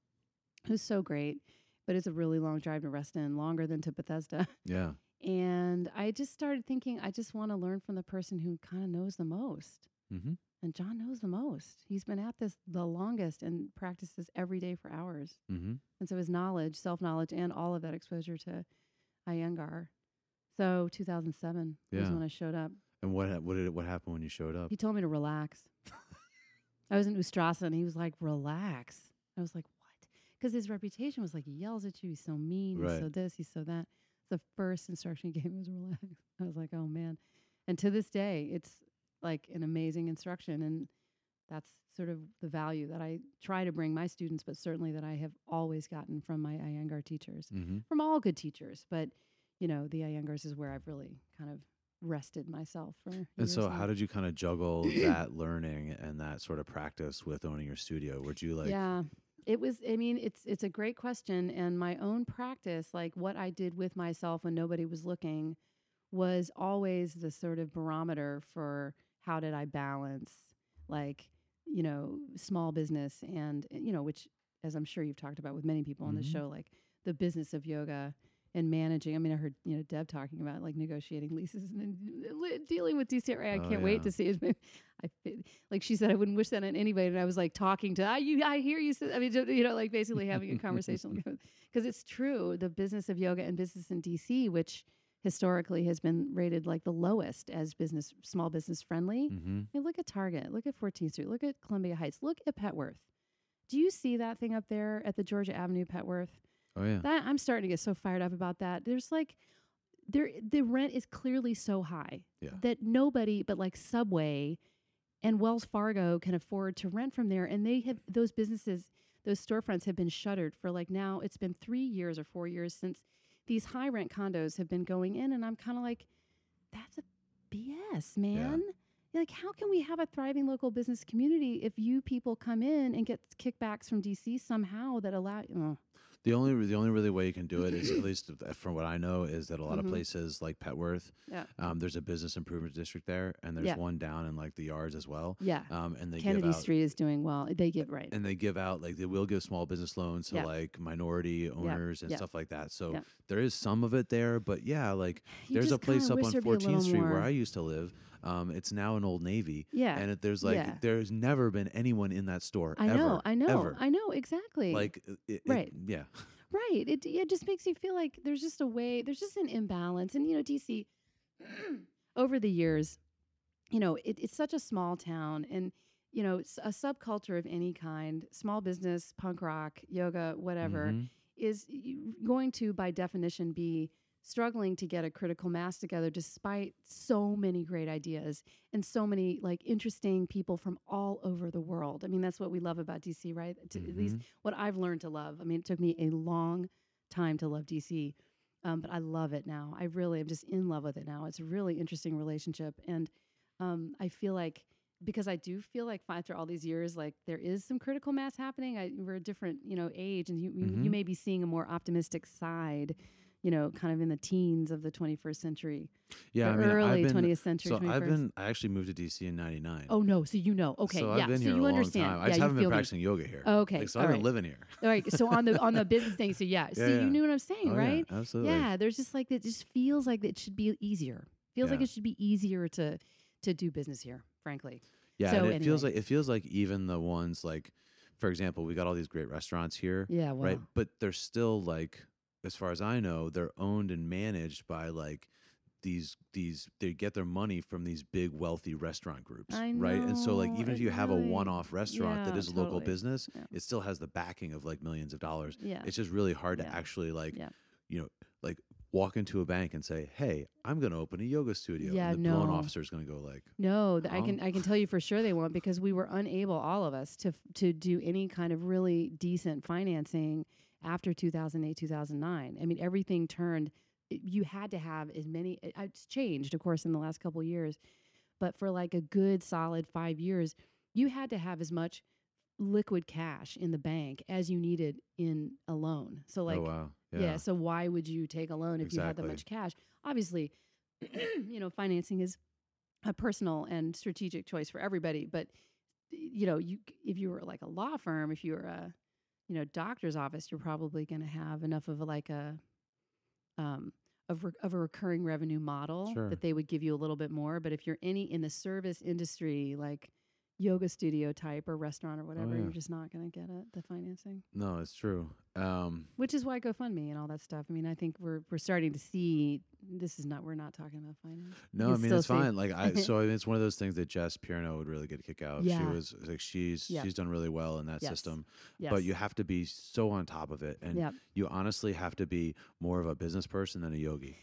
who's so great, but it's a really long drive to Reston, longer than to Bethesda. Yeah. And I just started thinking, I just want to learn from the person who kind of knows the most. Mm-hmm. And John knows the most. He's been at this the longest and practices every day for hours. Mm-hmm. And so his knowledge, self knowledge, and all of that exposure to Iyengar. So 2007 was when I showed up. And what what did it, what happened when you showed up? He told me to relax. I was in Ustrasana and he was like, relax. I was like, what? Because his reputation was like, he yells at you. He's so mean. He's so this, he's so that. The first instruction he gave me was relax. I was like, oh man. And to this day, it's like an amazing instruction. And that's sort of the value that I try to bring my students, but certainly that I have always gotten from my Iyengar teachers, Mm-hmm. from all good teachers. But, you know, the Iyengars is where I've really kind of rested myself for. And so, now. how did you kind of juggle that learning and that sort of practice with owning your studio? Would you like? yeah it was i mean it's it's a great question and my own practice like what i did with myself when nobody was looking was always the sort of barometer for how did i balance like you know small business and uh, you know which as i'm sure you've talked about with many people on the Mhm. show like the business of yoga and managing i mean i heard you know deb talking about like negotiating leases and then li- dealing with dcra i Oh, can't wait to see it I like she said, I wouldn't wish that on anybody. And I was like talking to, I, you, I hear you. Say, I mean, you know, like basically having a conversation because it's true. The business of yoga and business in DC, which historically has been rated like the lowest as business, small business friendly. Mm-hmm. I mean, look at Target, look at 14th Street, look at Columbia Heights, look at Petworth. Do you see that thing up there at the Georgia Avenue Petworth? Oh yeah. That I'm starting to get so fired up about that. There's like there the rent is clearly so high Yeah. that nobody but like Subway and Wells Fargo can afford to rent from there and they have those businesses those storefronts have been shuttered for like now it's been three years or four years since these high rent condos have been going in, and I'm kind of like, that's a BS, man. Like, how can we have a thriving local business community if you people come in and get kickbacks from DC somehow that allow? Oh, The only the only really way you can do it is at least from what I know is that a lot Mhm. of places like Petworth, Yeah. um, there's a business improvement district there, and there's Yeah. one down in like the yards as well. yeah. Um, and they Kennedy give out, Street is doing well. They give right. and they give out like they will give small business loans to Yeah. like minority owners and stuff like that. So there is some of it there, but yeah, like You there's a place up on there'd be a 14th little Street where I used to live. Um, it's now an old Navy, Yeah. and it, there's like Yeah. there's never been anyone in that store. I ever, know. I know. Ever. I know exactly. Like it, it- Right. yeah. Right. It it just makes you feel like there's just a way, there's just an imbalance. And you know, DC over the years, you know, it, it's such a small town and you know, a subculture of any kind, small business, punk rock, yoga, whatever, Mhm. is going to by definition be struggling to get a critical mass together despite so many great ideas and so many like interesting people from all over the world. I mean, that's what we love about DC, right? To, At least Mhm. what I've learned to love. I mean, it took me a long time to love DC, um, but I love it now. I really am just in love with it now. It's a really interesting relationship, and um, I feel like because I do feel like after all these years, like there is some critical mass happening. I, we're a different, you know, age, and you you- you may be seeing a more optimistic side. You know, kind of in the teens of the 21st century, Yeah, I mean, early I've been, 20th century. So 21st. I've been. I actually moved to DC in '99. Oh no! So you know, okay, so yeah. I've been so you understand. time. I yeah, just haven't been feel me. practicing yoga here. Okay, Like, so I've all been living here. All right. So on the on the business thing, so yeah. Yeah, see, yeah. you knew what I'm saying, Oh, right? Yeah, absolutely. Yeah, there's just like it just feels like it should be easier. Feels like it should be easier to to do business here, frankly. Yeah, So and it feels like it feels like even the ones like, for example, we got all these great restaurants here, Yeah, right? But they're still like, as far as I know, they're owned and managed by like these these they get their money from these big wealthy restaurant groups, I right? And so like even if you have a one-off restaurant that yeah, is a local business, Yeah. it still has the backing of like millions of dollars. yeah, It's just really hard Yeah. to actually like, you know, like walk into a bank and say, "Hey, I'm going to open a yoga studio." Yeah, and the loan no. officer is going to go like, no, th- I can I can tell you for sure they won't because we were unable, all of us, to f- to do any kind of really decent financing after 2008 2009. I mean, everything turned. You had to have as many. It's changed, of course, in the last couple of years, but for like a good solid five years, you had to have as much liquid cash in the bank as you needed in a loan. So oh, like "Oh wow, yeah. So why would you take a loan if you had that much cash? Obviously, you know, financing is a personal and strategic choice for everybody. But you know, you if you were like a law firm, if you were a you know doctor's office, you're probably going to have enough of a, like a um of re- of a recurring revenue model Sure. that they would give you a little bit more. But if you're any in the service industry, like yoga studio type or restaurant or whatever, Oh, yeah. you're just not going to get it the financing No, it's true. Um, which is why GoFundMe and all that stuff. I mean, I think we're we're starting to see this is not we're not talking about finance. no, I mean it's see- fine. Like I, so I mean, it's one of those things that Jess Pierno would really get a kick out. of. She was like she's Yep. she's done really well in that Yes. system. Yes. But you have to be so on top of it, and Yep. you honestly have to be more of a business person than a yogi.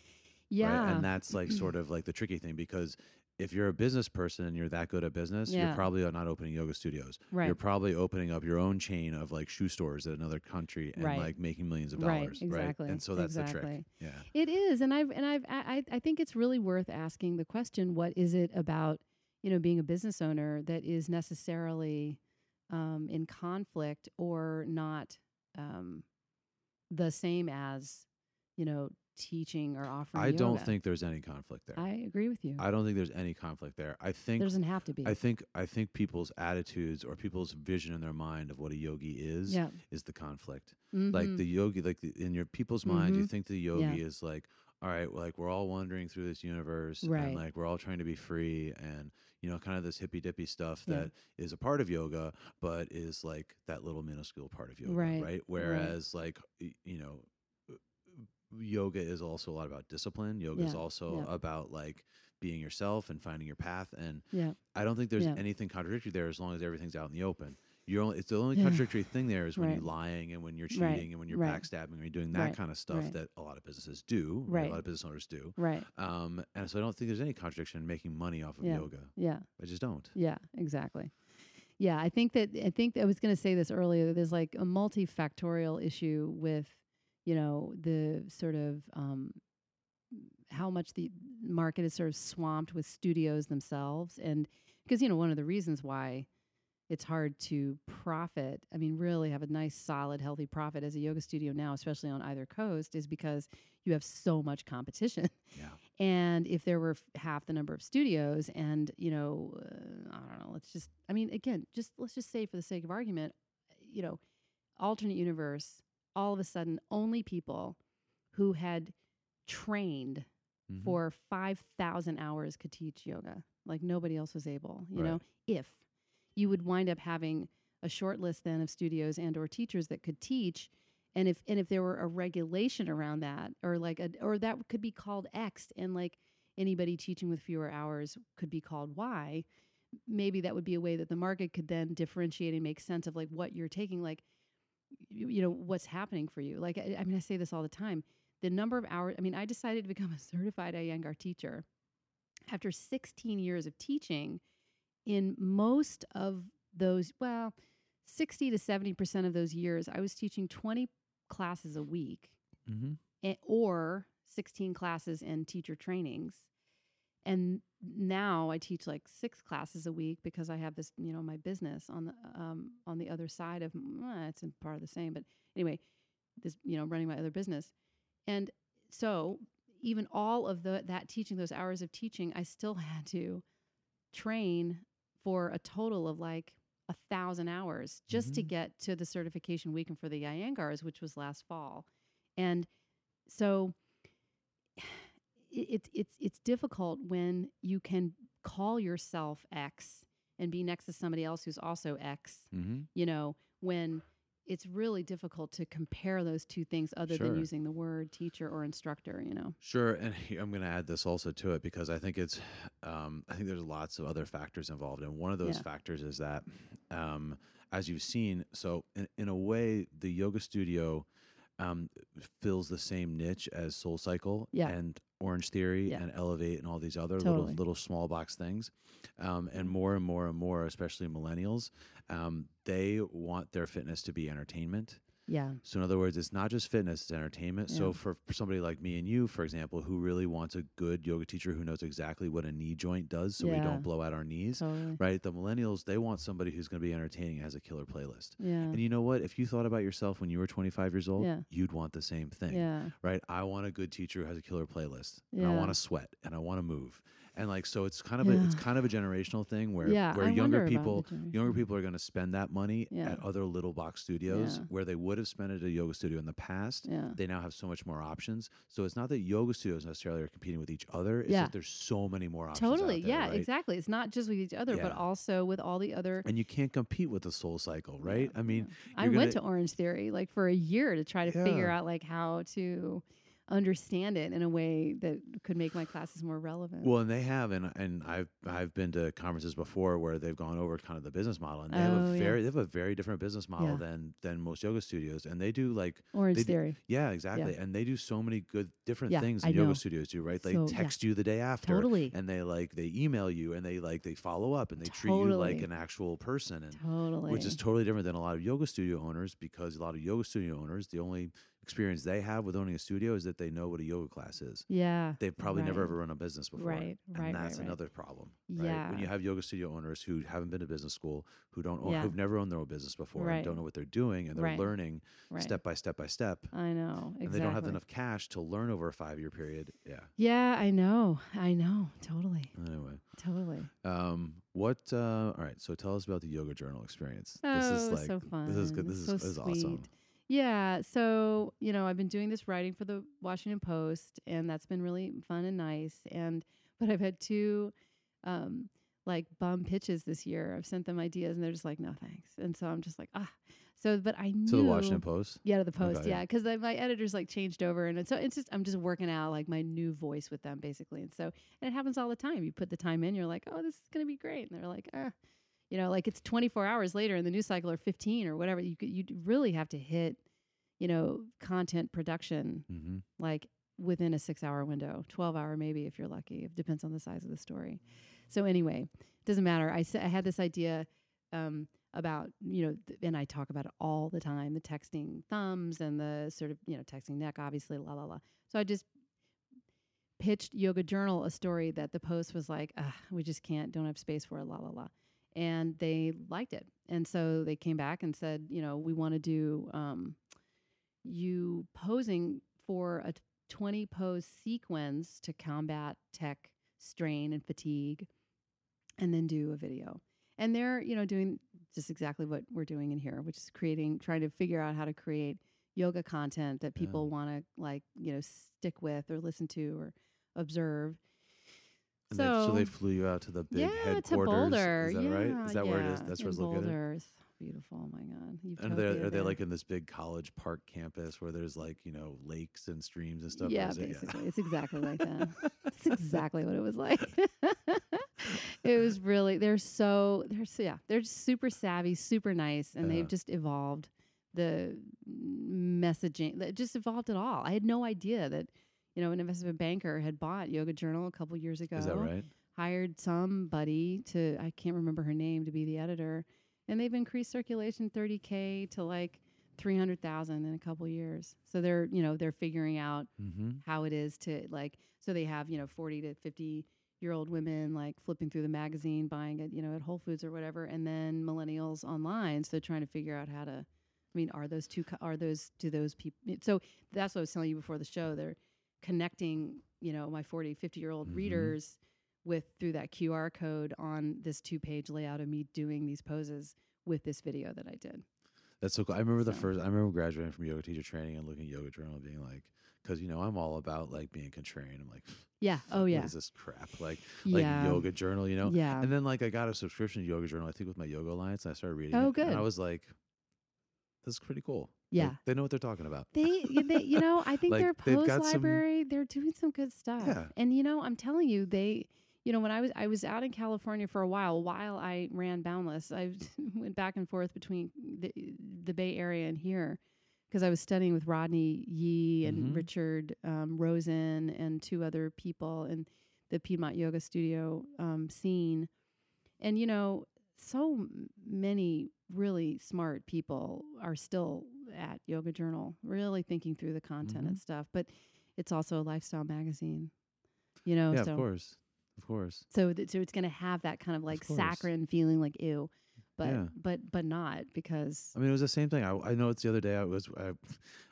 yeah, right? and that's like sort of like the tricky thing because if you're a business person and you're that good at business, Yeah. you're probably not opening yoga studios. right, You're probably opening up your own chain of like shoe stores in another country and Right. like making millions of dollars. Right, exactly, right? And so that's the trick. Yeah. It is, and I've and I've I, I I think it's really worth asking the question: What is it about you know being a business owner that is necessarily um, in conflict or not um, the same as you know teaching or offering? I don't think there's any conflict there. I agree with you. I don't think there's any conflict there. I think there doesn't have to be. I think I think people's attitudes or people's vision in their mind of what a yogi is yeah, is the conflict. Like Mhm. the yogi, like the, in your people's mind, you Mhm. think the yogi is like, all right, well, like we're all wandering through this universe, Right. and like we're all trying to be free, and you know, kind of this hippy dippy stuff Yeah. that is a part of yoga, but is like that little minuscule part of yoga, Right, right? Whereas, like you know, yoga is also a lot about discipline. Yoga is also yeah. about like being yourself and finding your path. And yeah. I don't think there's Yeah. anything contradictory there as long as everything's out in the open. You're only, it's the only Yeah. contradictory thing there is when Right. you're lying and when you're cheating Right, and when you're right. backstabbing and you're doing that kind of stuff that a lot of businesses do. Right. A lot of business owners do. Right. Um, and so I don't think there's any contradiction in making money off of Yeah. yoga. Yeah. I just don't. Yeah. Exactly. Yeah, I think that I think I was going to say this earlier. There's like a multifactorial issue with, you know, the sort of um, how much the market is sort of swamped with studios themselves, and because you know one of the reasons why it's hard to profit. I mean, really have a nice, solid, healthy profit as a yoga studio now, especially on either coast, is because you have so much competition. Yeah. And if there were f- half the number of studios, and you know, uh, I don't know, let's just, I mean, again, just let's just say for the sake of argument, you know, alternate universe, all of a sudden, only people who had trained Mhm. for 5,000 hours could teach yoga. Like nobody else was able, you Right. know, if you would wind up having a short list then of studios and or teachers that could teach and if and if there were a regulation around that or like a or that could be called x and like anybody teaching with fewer hours could be called y maybe that would be a way that the market could then differentiate and make sense of like what you're taking like you, know what's happening for you like I, I mean i say this all the time the number of hours i mean i decided to become a certified iyengar teacher after 16 years of teaching in most of those well 60 to 70% of those years i was teaching 20 classes a week Mhm. eh, or 16 classes and teacher trainings and now i teach like six classes a week because i have this you know my business on the um, on the other side of uh, it's in part of the same but anyway this you know running my other business and so even all of the that teaching those hours of teaching i still had to train for a total of like a thousand hours just to Mhm. get to the certification weekend for the Iyengars, which was last fall. And so it's it's it's difficult when you can call yourself X and be next to somebody else who's also X, Mhm. you know, when it's really difficult to compare those two things other Sure. than using the word teacher or instructor, you know. Sure, and I'm going to add this also to it because I think it's, um, I think there's lots of other factors involved, and one of those Yeah. factors is that, um, as you've seen, so in, in a way, the yoga studio um, fills the same niche as Soul Cycle Yeah. and Orange Theory Yeah. and Elevate and all these other Totally. little little small box things, um, and more and more and more, especially millennials, um, they want their fitness to be entertainment. Yeah. So in other words, it's not just fitness; it's entertainment. So Yeah. for, for somebody like me and you, for example, who really wants a good yoga teacher who knows exactly what a knee joint does, so we don't blow out our knees, Totally. right? The millennials they want somebody who's going to be entertaining, and has a killer playlist. Yeah. And you know what? If you thought about yourself when you were 25 years old, Yeah. you'd want the same thing, Yeah. right? I want a good teacher who has a killer playlist, and I want to sweat, and I want to move, and like so, it's kind of a it's kind of a generational thing where Yeah, where I younger wonder about the people younger people are going to spend that money Yeah. at other little box studios Yeah. where they would have spent it at a yoga studio in the past Yeah. they now have so much more options. So it's not that yoga studios necessarily are competing with each other. It's Yeah. that there's so many more options. out Totally. there, yeah, right? exactly. It's not just with each other, but also with all the other. And you can't compete with the soul cycle, right? Yeah, I mean, yeah. I went to Orange Theory like for a year to try to figure out like how to understand it in a way that could make my classes more relevant. well, and they have, and and I've I've been to conferences before where they've gone over kind of the business model, and they have Oh, a yeah. very they have a very different business model Yeah. than than most yoga studios, and they do like Orange they do- Theory. yeah, exactly, and they do so many good different Yeah, things than yoga studios do, right? They So, yeah. text you the day after, Totally. and they like they email you, and they like they follow up, and they treat you like an actual person, and Totally. which is totally different than a lot of yoga studio owners because a lot of yoga studio owners, the only experience they have with owning a studio is that they know what a yoga class is. yeah. They've probably never ever run a business before. Right, And right, right, that's right. another problem. Right? When you have yoga studio owners who haven't been to business school, who don't own, Yeah. who've never owned their own business before and don't know what they're doing and they're Right. learning Right. step by step by step. I know. Exactly. And they don't have enough cash to learn over a five year period. Yeah. Yeah, I know. I know. Totally. Anyway. Totally. Um, what uh all right, so tell us about the yoga journal experience. Oh, this is like so fun. this is good. This is, this is awesome. Yeah. So, you know, I've been doing this writing for the Washington Post and that's been really fun and nice. And, but I've had two, um, like bum pitches this year. I've sent them ideas and they're just like, no thanks. And so I'm just like, ah. So, but I knew. To the Washington Post. Yeah, to the Post. Okay. Yeah, because my editors like changed over, and it's- so it's just I'm just working out like my new voice with them basically, and so and it happens all the time. You put the time in, you're like, oh, this is gonna be great, and they're like, ah, you know, like it's 24 hours later, in the news cycle or 15 or whatever. You could you really have to hit, you know, content production Mm-hmm. like within a six hour window, 12 hour maybe if you're lucky. It depends on the size of the story. So anyway, it doesn't matter. i, I had this idea um, about you know, th- and I talk about it all the time: the texting thumbs and the sort of you know texting neck, obviously, la la la. So I just pitched Yoga Journal a story that the post was like, we just can't, don't have space for it, la la la, and they liked it, and so they came back and said, you know, we want to do um, you posing for a 20 pose sequence to combat tech strain and fatigue and then do a video. And they're you know doing just exactly what we're doing in here which is creating trying to figure out how to create yoga content that people Yeah. want to like you know stick with or listen to or observe And they, so they flew you out to the big yeah headquarters. to boulder Is that yeah, right? Is that where it is? That's where it's in located. boulder it's beautiful oh my god And Utopia they're, they like in this big college park campus where there's like you know lakes and streams and stuff? Yeah, is it- basically. It's exactly like that. It's exactly what it was like. it was really they're so they're so yeah, they're just super savvy, super nice, and Yeah. they've uh-huh. just evolved the messaging that just evolved at all. I had no idea that, you know, an investment banker had bought Yoga Journal a couple years ago Is that right? hired somebody to I can't remember her name to be the editor, and they've increased circulation 30k to like 300,000 in a couple years. So they're you know they're figuring out Mm-hmm. how it is to like so they have you know 40 to 50 year old women like flipping through the magazine buying it you know at Whole Foods or whatever, and then millennials online. So they're trying to figure out how to. I mean, are those two? Are those do those people? So that's what I was telling you before the show. They're connecting, you know, my 40, 50 year old Mhm. readers with through that QR code on this two page layout of me doing these poses with this video that I did. That's so cool. I remember the first. I remember graduating from yoga teacher training and looking at yoga journal, and being like, because you know I'm all about like being contrarian. I'm like, Yeah. Oh yeah. what is this crap? Like like yoga journal, you know? Yeah. And then like I got a subscription to yoga journal. I think with my yoga alliance, and I started reading. Oh, it, And I was like, this is pretty cool. Yeah. they know what they're talking about. They, they, you know, I think Like, their post got some- library, they're doing some good stuff. Yeah. And you know, I'm telling you, they, you know, when I was I was out in California for a while, while I ran Boundless, I went back and forth between the the Bay Area and here because I was studying with Rodney Yee and Mhm. Richard um, Rosen and two other people in the Piedmont Yoga Studio um, scene. And you know, so many really smart people are still at Yoga Journal, really thinking through the content and mm-hmm. stuff. But it's also a lifestyle magazine, you know. yeah, so of course, of course. so th- so it's going to have that kind of like course. saccharine feeling, like ew, but Yeah. but but not because I mean, it was the same thing. I, I know it's the other day. I was I,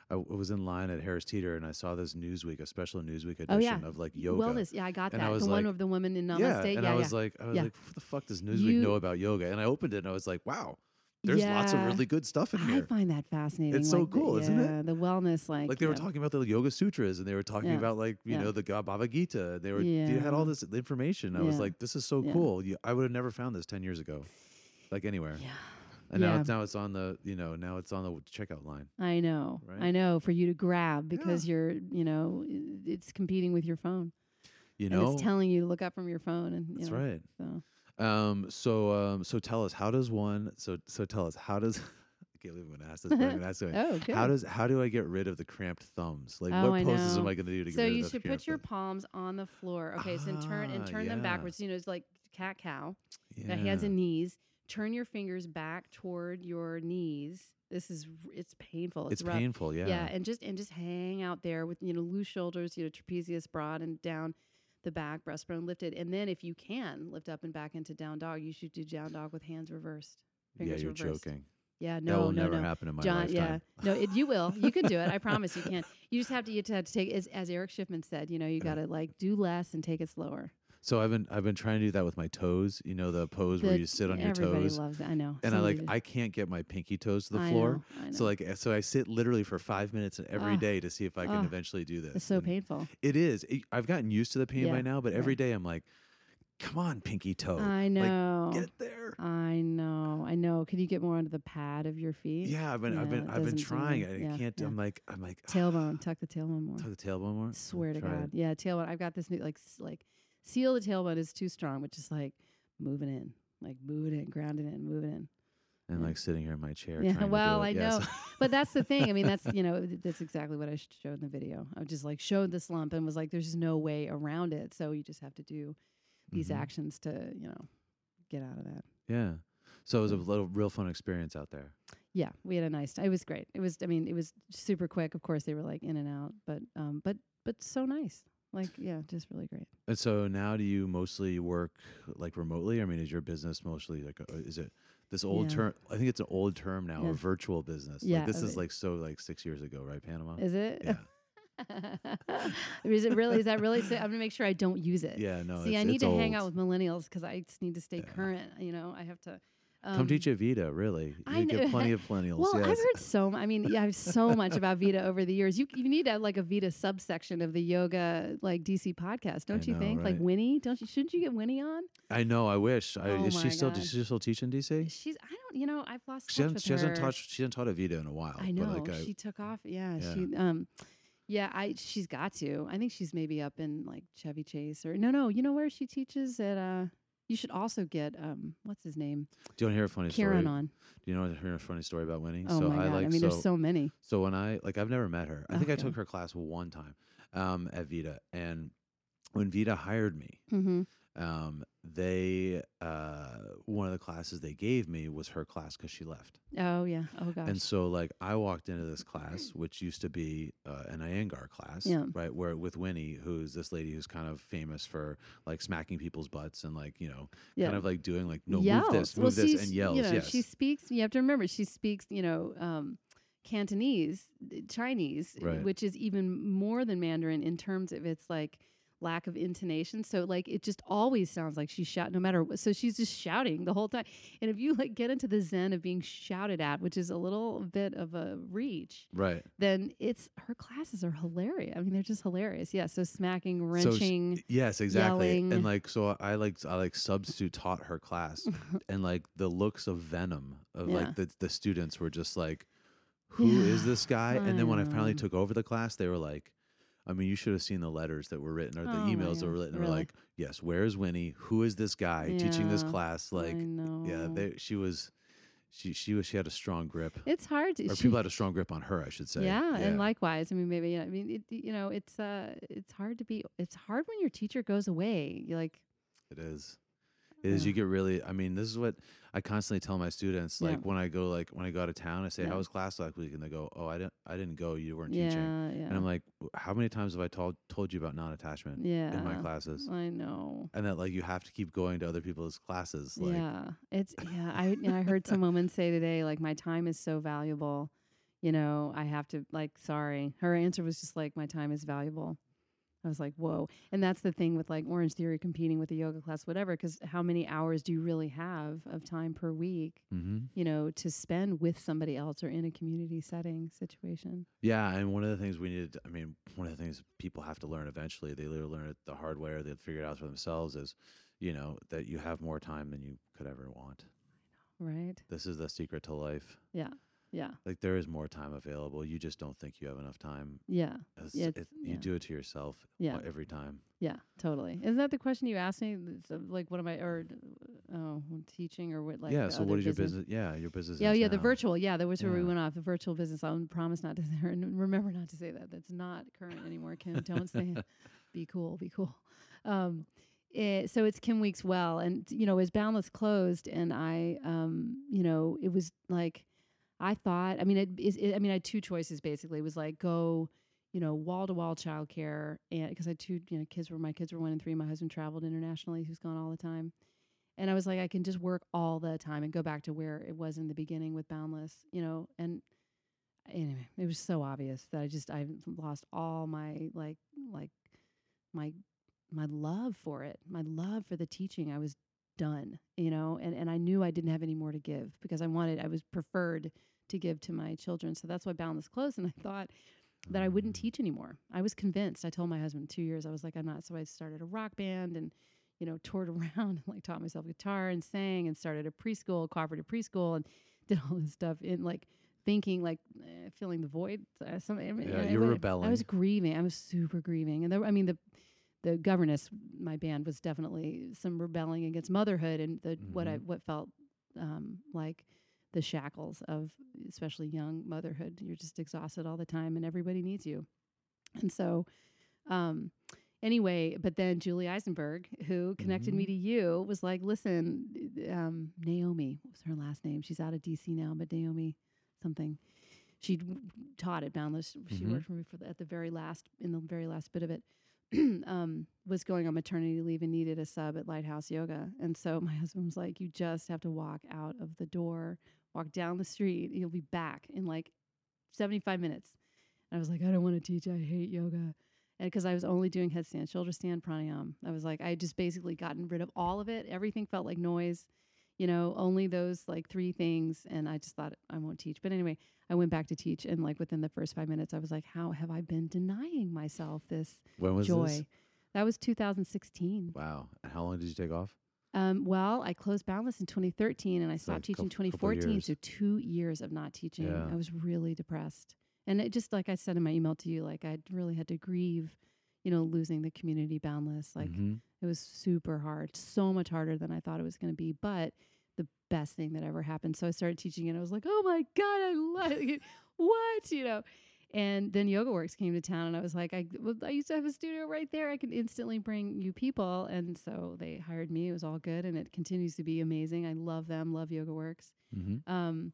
I was in line at Harris Teeter and I saw this Newsweek, a special Newsweek edition Oh, yeah. of like yoga. wellness. Yeah, I got And that. I was the one of the women in Namaste. yeah, Yeah, and yeah, I was like, I was yeah. like, what the fuck does Newsweek You- know about yoga? And I opened it and I was like, wow, there's lots of really good stuff in here. I find that fascinating. It's so like the- cool, isn't it? The wellness, like Like they were talking about the Yoga Sutras and they were talking Yeah. about like you Yeah. know the Bhagavad Gita. They were they had all this information. I was like, this is so Yeah. cool. You, I would have never found this ten years ago, like anywhere. Yeah, And now Yeah. it's now it's on the you know now it's on the checkout line. I know. Right? I know for you to grab because you're, you know, it's competing with your phone. You and know, it's telling you to look up from your phone and you that's know, right. So Um, so um, so tell us how does one so so tell us how does I can't believe I'm gonna ask this, but I'm gonna ask it. Oh, good. How does how do I get rid of the cramped thumbs? Like Oh, what I poses am. I gonna do to get so rid you of the should put cramped your thumbs? palms on the floor. Okay, so and turn and Ah, turn them yeah. backwards. You know, it's like cat cow. Now Yeah. and knees. Turn your fingers back toward your knees. This is it's painful. It's, It's rough. painful, yeah. Yeah, and just and just hang out there with you know loose shoulders, you know trapezius broad and down the back, breastbone lifted, and then if you can lift up and back into down dog, you should do down dog with hands reversed. yeah, you're reversed. joking. Yeah, that no, will no, never no. happen in my John, lifetime. yeah, no, it, you will. You can do it. I promise you can. You just have to. You have to take as, as Erich Schiffmann said. You know, you got to like do less and take it slower. So I've been I've been trying to do that with my toes. You know the pose where you sit on your everybody toes, loves it. I know. and I like. I can't get my pinky toes to the I floor. know, I So like eh, so I sit literally for five minutes every Ah. day to see if I can Ah. eventually do this. it's so And painful. It is. It- I've gotten used to the pain Yeah, by now, but yeah. every day I'm like, come on, pinky toe. I Like, know. get there. I know. I know. Can you get more onto the pad of your feet? Yeah, I've been I've been I've been trying. I yeah, can't. Yeah. I'm like I'm like Tailbone. Tuck the tailbone more. Tuck the tailbone more. Swear to Try it. God. Yeah, tailbone. I've got this new like like seal the tailbone is too strong, but just like moving in, like moving it in, ground it in, move it in. And Yeah. like sitting here in my chair. Yeah, trying to do well. I Yes. know. But that's the thing. I mean, that's you know, that's exactly what I showed in the video. I just like showed the slump and was like, "There's no way around it." So you just have to do these Mhm. actions to you know get out of that. Yeah. So it was a little real fun experience out there. Yeah, we had a nice. It was great. It was. I mean, it was super quick. Of course, they were like in and out, but um, but but so nice. Like yeah, just really great. And so now, do you mostly work like remotely? I mean, is your business mostly like, a, is it this old Yeah. term? I think it's an old term now, Yeah. a virtual business. Yeah, like this is like so like six years ago, right, Panama? Is it? yeah, is it really? Is that really? So I'm gonna make sure I don't use it. yeah. No, See, I need to hang out with millennials because I just need to stay Yeah. current. You know, I have to. Um, Come teach at Vida, really. I You get plenty of millennials. Well, yes. I've heard so. I mean, yeah, I have so much about Vida over the years. You you need to have like a Vida subsection of the yoga like DC podcast, don't you know, think? Like? Winnie, don't you? Shouldn't you get Winnie on? I know. I wish. I, Oh is she still? Does she still teach in DC? She's. I don't. You know, I've lost She touch hasn't. She hasn't taught. She hasn't taught a Vida in a while. I know But like I, she took off. Yeah, Yeah. she. Um, yeah, I. She's got to. I think she's maybe up in like Chevy Chase or no, no. You know where she teaches at? Uh, you should also get um, what's his name, do you want to hear a funny Kieran story? on. Do you want to hear a funny story about Winnie? Oh so my I god! like I mean, so, there's so many. So when I like, I've never met her. I think I took her class one time um, at Vida, and when Vida hired me, Mm-hmm. um, they uh, one of the classes they gave me was her class because she left, Oh yeah. Oh gosh. and so like I walked into this class, which used to be uh, an Iyengar class, Yeah. right? Where with Winnie, who's this lady who's kind of famous for like smacking people's butts and like you know, yeah. kind of like doing like no yells. move this, well, move this, and yells. You know, yes, she speaks. You have to remember, she speaks. You know, um, Cantonese, Chinese, Right. which is even more than Mandarin in terms of its like lack of intonation. So like it just always sounds like she's shouting, no matter what. So she's just shouting the whole time. And if you like get into the zen of being shouted at, which is a little bit of a reach, right. then it's her classes are hilarious. I mean, they're just hilarious. Yeah. So smacking, So sh- wrenching. Yes, exactly. yelling. And like so I like I like substitute taught her class and like the looks of venom of Yeah. like the the students were just like who is Yeah, this guy? And then when I finally um. took over the class, they were like I mean, you should have seen the letters that were written or the Oh emails that were written. They were like, "Yes, where is Winnie? Who is this guy teaching this class?" Like, yeah, they, she was, she she was she had a strong grip, it's hard to. or she- people had a strong grip on her, I should say. Yeah, and likewise. I mean, maybe you know, I mean, it, you know, it's uh, it's hard to be. It's hard when your teacher goes away. You're like, It is. Is. Yeah. You get really. I mean, this is what I constantly tell my students. Yeah. Like when I go, like when I go out of town, I say, Yeah. "How was class last week?" And they go, "Oh, I didn't. I didn't go. You weren't yeah, teaching." yeah, And I'm like, "How many times have I told told you about non-attachment yeah. in my classes?" I know. And that like you have to keep going to other people's classes. Like, yeah, it's yeah. I I heard some woman say today, like, my time is so valuable. You know, I have to like. Sorry, her answer was just like, my time is valuable. I was like, whoa. And that's the thing with like Orange Theory competing with the yoga class, whatever, because how many hours do you really have of time per week? hmm you know, to spend with somebody else or in a community setting situation. Yeah, and one of the things we needed, I mean, one of the things people have to learn eventually, they either learn it the hard way or they figure it out for themselves is, you know, that you have more time than you could ever want. Right? This is the secret to life. Yeah. Yeah. Like there is more time available. You just don't think you have enough time. Yeah. It's, Yeah, it, it's- you yeah. do it to yourself Yeah. every time. Yeah. Totally. Isn't that the question you asked me? Uh, like, what am I, or, oh, teaching or what, like, yeah. So what is your business? Yeah, your business. Yeah, yeah, the virtual. Yeah, that was where we went off. The virtual business. I'll promise not to say, and remember not to say that. That's not current anymore, Kim. Don't say it. Be cool. Be cool. Um, it, so it's Kim Weeks Well, and you know, as Boundless closed, and I, um, you know, it was like, I thought. I mean, it is. I mean, I had two choices basically. It was like go, you know, wall to wall childcare, and because I had two, you know, kids were my kids were one and three. My husband traveled internationally. Who's gone all the time. And I was like, I can just work all the time and go back to where it was in the beginning with Boundless, you know. And anyway, it was so obvious that I just I lost all my like like my my love for it, my love for the teaching. I was done, you know, and and I knew I didn't have any more to give because I wanted I was preferred to give to my children. So that's why Boundless closed, and I thought that I wouldn't Mm. teach anymore. I was convinced. I told my husband two years. I was like, I'm not. So I started a rock band and you know, toured around and like taught myself guitar and sang and started a preschool, cooperative preschool, and did all this stuff in like thinking like eh, filling the void. Uh, some, I mean, Yeah, I- you were I- I was grieving. I was super grieving, and there, I mean the the governess, my band was definitely some rebelling against motherhood and the what I Mhm. what felt um, like the shackles of especially young motherhood. You're just exhausted all the time, and everybody needs you. And so, um, anyway, but then Julie Eisenberg, who connected me Mhm. to you, was like, "Listen, um, Naomi what was her last name? She's out of DC now, but Naomi something. She taught at Boundless. She Mhm. worked for me for the, at the very last in the very last bit of it. um, was going on maternity leave and needed a sub at Lighthouse Yoga, and so my husband was like, "You just have to walk out of the door, walk down the street. You'll be back in like 75 minutes." And I was like, "I don't want to teach. I hate yoga." and because I was only doing headstand, shoulder stand, pranayam, I was like, I had just basically gotten rid of all of it. Everything felt like noise, you know, only those like three things. And I just thought I won't teach. But anyway, I went back to teach, and like within the first five minutes, I was like, how have I been denying myself this When was joy? this? That was 2016. Wow. And How long did you take off? Um, well, I closed Boundless in 2013, and I stopped teaching coup- couple 2014. years. So two years of not teaching. Yeah. I was really depressed, and it just like I said in my email to you, like I really had to grieve, you know, losing the community Boundless. Like Mhm. it was super hard, so much harder than I thought it was going to be, but the best thing that ever happened. So I started teaching and I was like, "Oh my god, I love it. what?" you know. And then Yoga Works came to town and I was like, I well, I used to have a studio right there. I could instantly bring you people and so they hired me. It was all good and it continues to be amazing. I love them, love Yoga Works. Mhm. Um,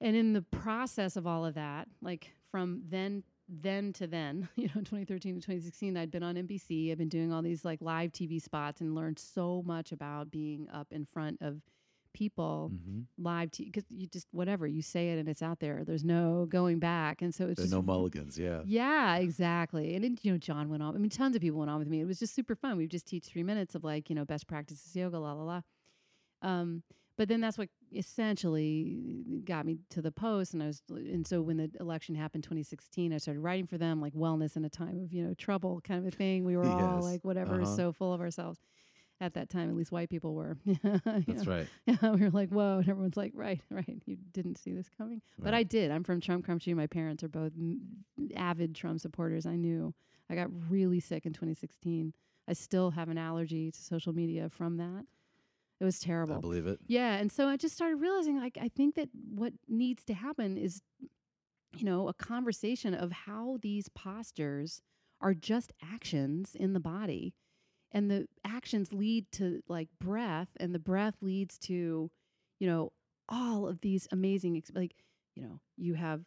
and in the process of all of that, like from then then to then, you know, 2013 to 2016, I'd been on NBC. I've been doing all these like live TV spots and learned so much about being up in front of people Mhm. live to you because you just whatever you say it and it's out there. There's no going back, and so it's There's just no mulligans. Yeah. yeah, exactly. And then, you know, John went on. I mean, tons of people went on with me. It was just super fun. We just teach three minutes of like, you know, best practices yoga, la la la. Um, but then that's what essentially got me to the post. And I was, and so when the election happened, 2016, I started writing for them, like wellness in a time of you know trouble, kind of a thing. We were all like, whatever, Uh-huh. so full of ourselves. At that time, at least white people were. That's right. Yeah, we were like, whoa. And everyone's like, right, right. You didn't see this coming. But I did. I'm from Trump country. My parents are both m- avid Trump supporters. I knew. I got really sick in 2016. I still have an allergy to social media from that. It was terrible. I believe it. Yeah, and so I just started realizing like I think that what needs to happen is you know, a conversation of how these postures are just actions in the body and the actions lead to like breath and the breath leads to you know all of these amazing like you know you have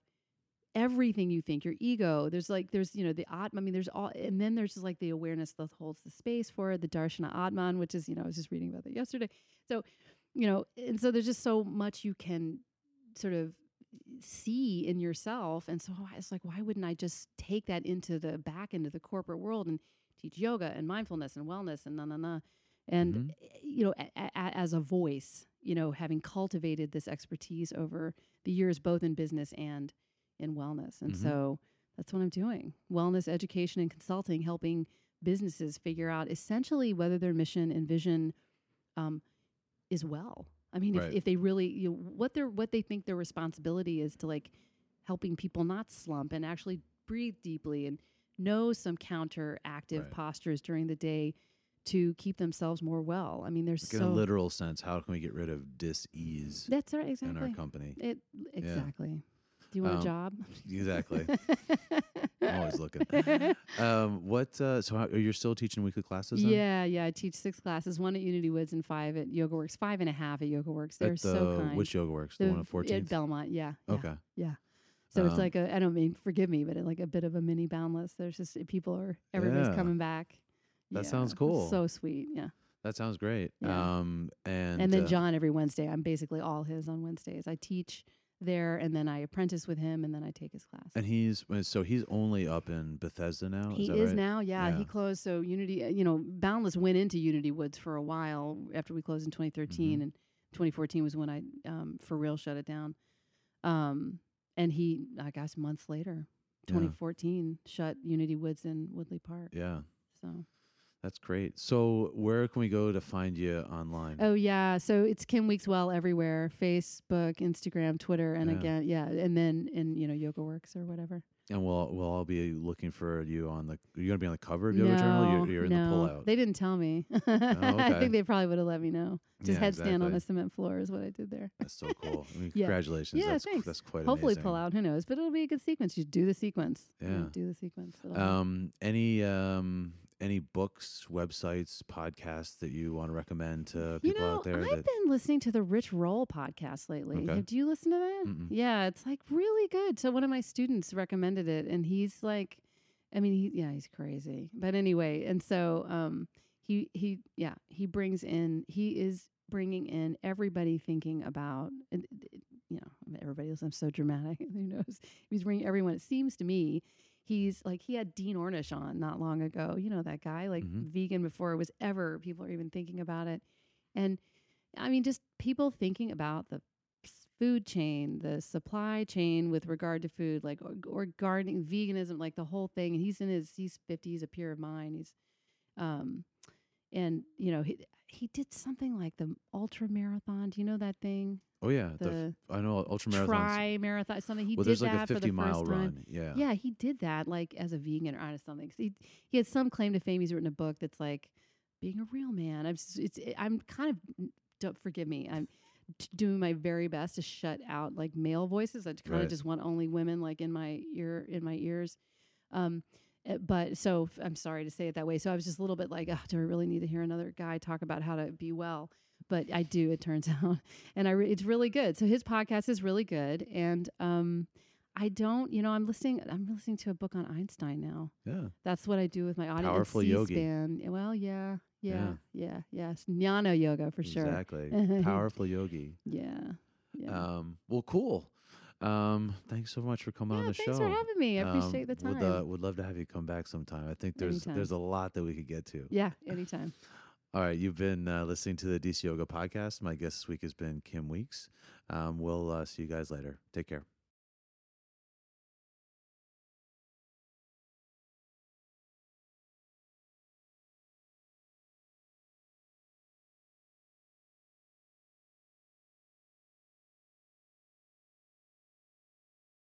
everything you think your ego there's like there's you know the atma i mean there's all and then there's just like the awareness that holds the space for it the darshana atman which is you know i was just reading about that yesterday. So you know and so there's just so much you can sort of see in yourself and so i was like why wouldn't i just take that into the back into the corporate world and teach yoga and mindfulness and wellness and na na na and Mhm. eh, you know a, a, as a voice you know having cultivated this expertise over the years both in business and in wellness and Mhm. so that's what i'm doing wellness education and consulting helping businesses figure out essentially whether their mission and vision um, is well i mean Right. if, if they really you know, what their what they think their responsibility is to like helping people not slump and actually breathe deeply and know some counteractive Right. postures during the day to keep themselves more well i mean there's Like in a literal sense, how can we get rid of dis-ease that's right exactly. in our company? it exactly do you want Um, a job Exactly. I'm always looking. Um, what? Uh, so, how, are you still teaching weekly classes? Then? Yeah, yeah. I teach six classes, one at Unity Woods and five at Yoga Works, five and a half at Yoga Works. They're At the, so kind. Which yoga works? The, one at At 14th? Belmont, yeah. Okay. Yeah. Okay. So it's Um, like a, I don't mean, forgive me, but it, like a bit of a mini boundless. There's just people are, everybody's Yeah. coming back. That Yeah, sounds it's cool. So sweet, yeah. That sounds great. Yeah. Um, and And, then uh, John every Wednesday. I'm basically all his on Wednesdays. I teach there, and then I apprentice with him, and then I take his class. and he's uh, so he's only up in Bethesda now. He is, that is right? now, yeah, Yeah. He closed. So Unity, uh, you know, Boundless went into Unity Woods for a while after we closed in 2013, Mhm. and 2014 was when I, um, for real, shut it down. Um, and he, I guess, months later, Yeah. 2014, shut Unity Woods in Woodley Park. Yeah, So, that's great. So, where can we go to find you online? oh yeah, so it's Kim Weekswell everywhere: Facebook, Instagram, Twitter, and Yeah. again, yeah, and then in you know Yoga Works or whatever. And we'll we'll all be looking for you on the. Are You're gonna be on the cover of Yoga Journal. You're, you're in no. the pullout. They didn't tell me. I okay. think they probably would have let me know. Just Yeah, headstand on exactly. a cement floor is what I did there. That's so cool. I mean, Yeah. congratulations. Yeah, that's thanks. that's quite Hopefully amazing. pull out. Who knows? But it'll be a good sequence. You do the sequence. You Yeah. Do the sequence. It'll Um, any um any books, websites, podcasts that you want to recommend to you people know, out there? I've that been listening to the Rich Roll podcast lately. Okay. Have- Do you listen to that? Mm-mm. Yeah, it's like really good. So one of my students recommended it, and he's like, I mean, he yeah, he's crazy. But anyway, and so um, he he yeah, he brings in he is bringing in everybody thinking about you know everybody else. I'm so dramatic. Who knows? He's bringing everyone. It seems to me. He's like he had Dean Ornish on not long ago. You know that guy, like Mhm. vegan before it was ever people are even thinking about it. And I mean, just people thinking about the food chain, the supply chain with regard to food, like or, or gardening, veganism, like the whole thing. And he's in his he's fifty, he's a peer of mine. He's, um, and you know he he did something like the ultra marathon. Do you know that thing? Oh yeah, the, The I know ultra marathons. tri marathon, something. He well, did there's like that a for 50 the mile first time. run. Yeah. Yeah, he did that like as a vegan or something. He he had some claim to fame. He's written a book that's like being a real man. I'm s- it's I'm kind of don't forgive me. I'm doing my very best to shut out like male voices. I kind of Right. just want only women like in my ear in my ears. Um, uh, but so I'm sorry to say it that way. So I was just a little bit like, oh, do I really need to hear another guy talk about how to be well? But I do. It turns out, and I re- it's really good. So his podcast is really good, and um, I don't, you know, I'm listening. I'm listening to a book on Einstein now. Yeah. That's what I do with my audio. and Powerful yogi. Well, yeah, yeah, Yeah. yeah, yes. Jnana yoga for sure. Exactly. Powerful yogi. Yeah, yeah. Um, well, cool. Um, thanks so much for coming yeah on the thanks show. Thanks for having me. I appreciate Um, the time. Would, uh, would love to have you come back sometime. I think there's Anytime. there's a lot that we could get to. yeah, anytime. All right, you've been uh, listening to the DC Yoga podcast. My guest this week has been Kim Weeks. Um, we'll uh, see you guys later. Take care.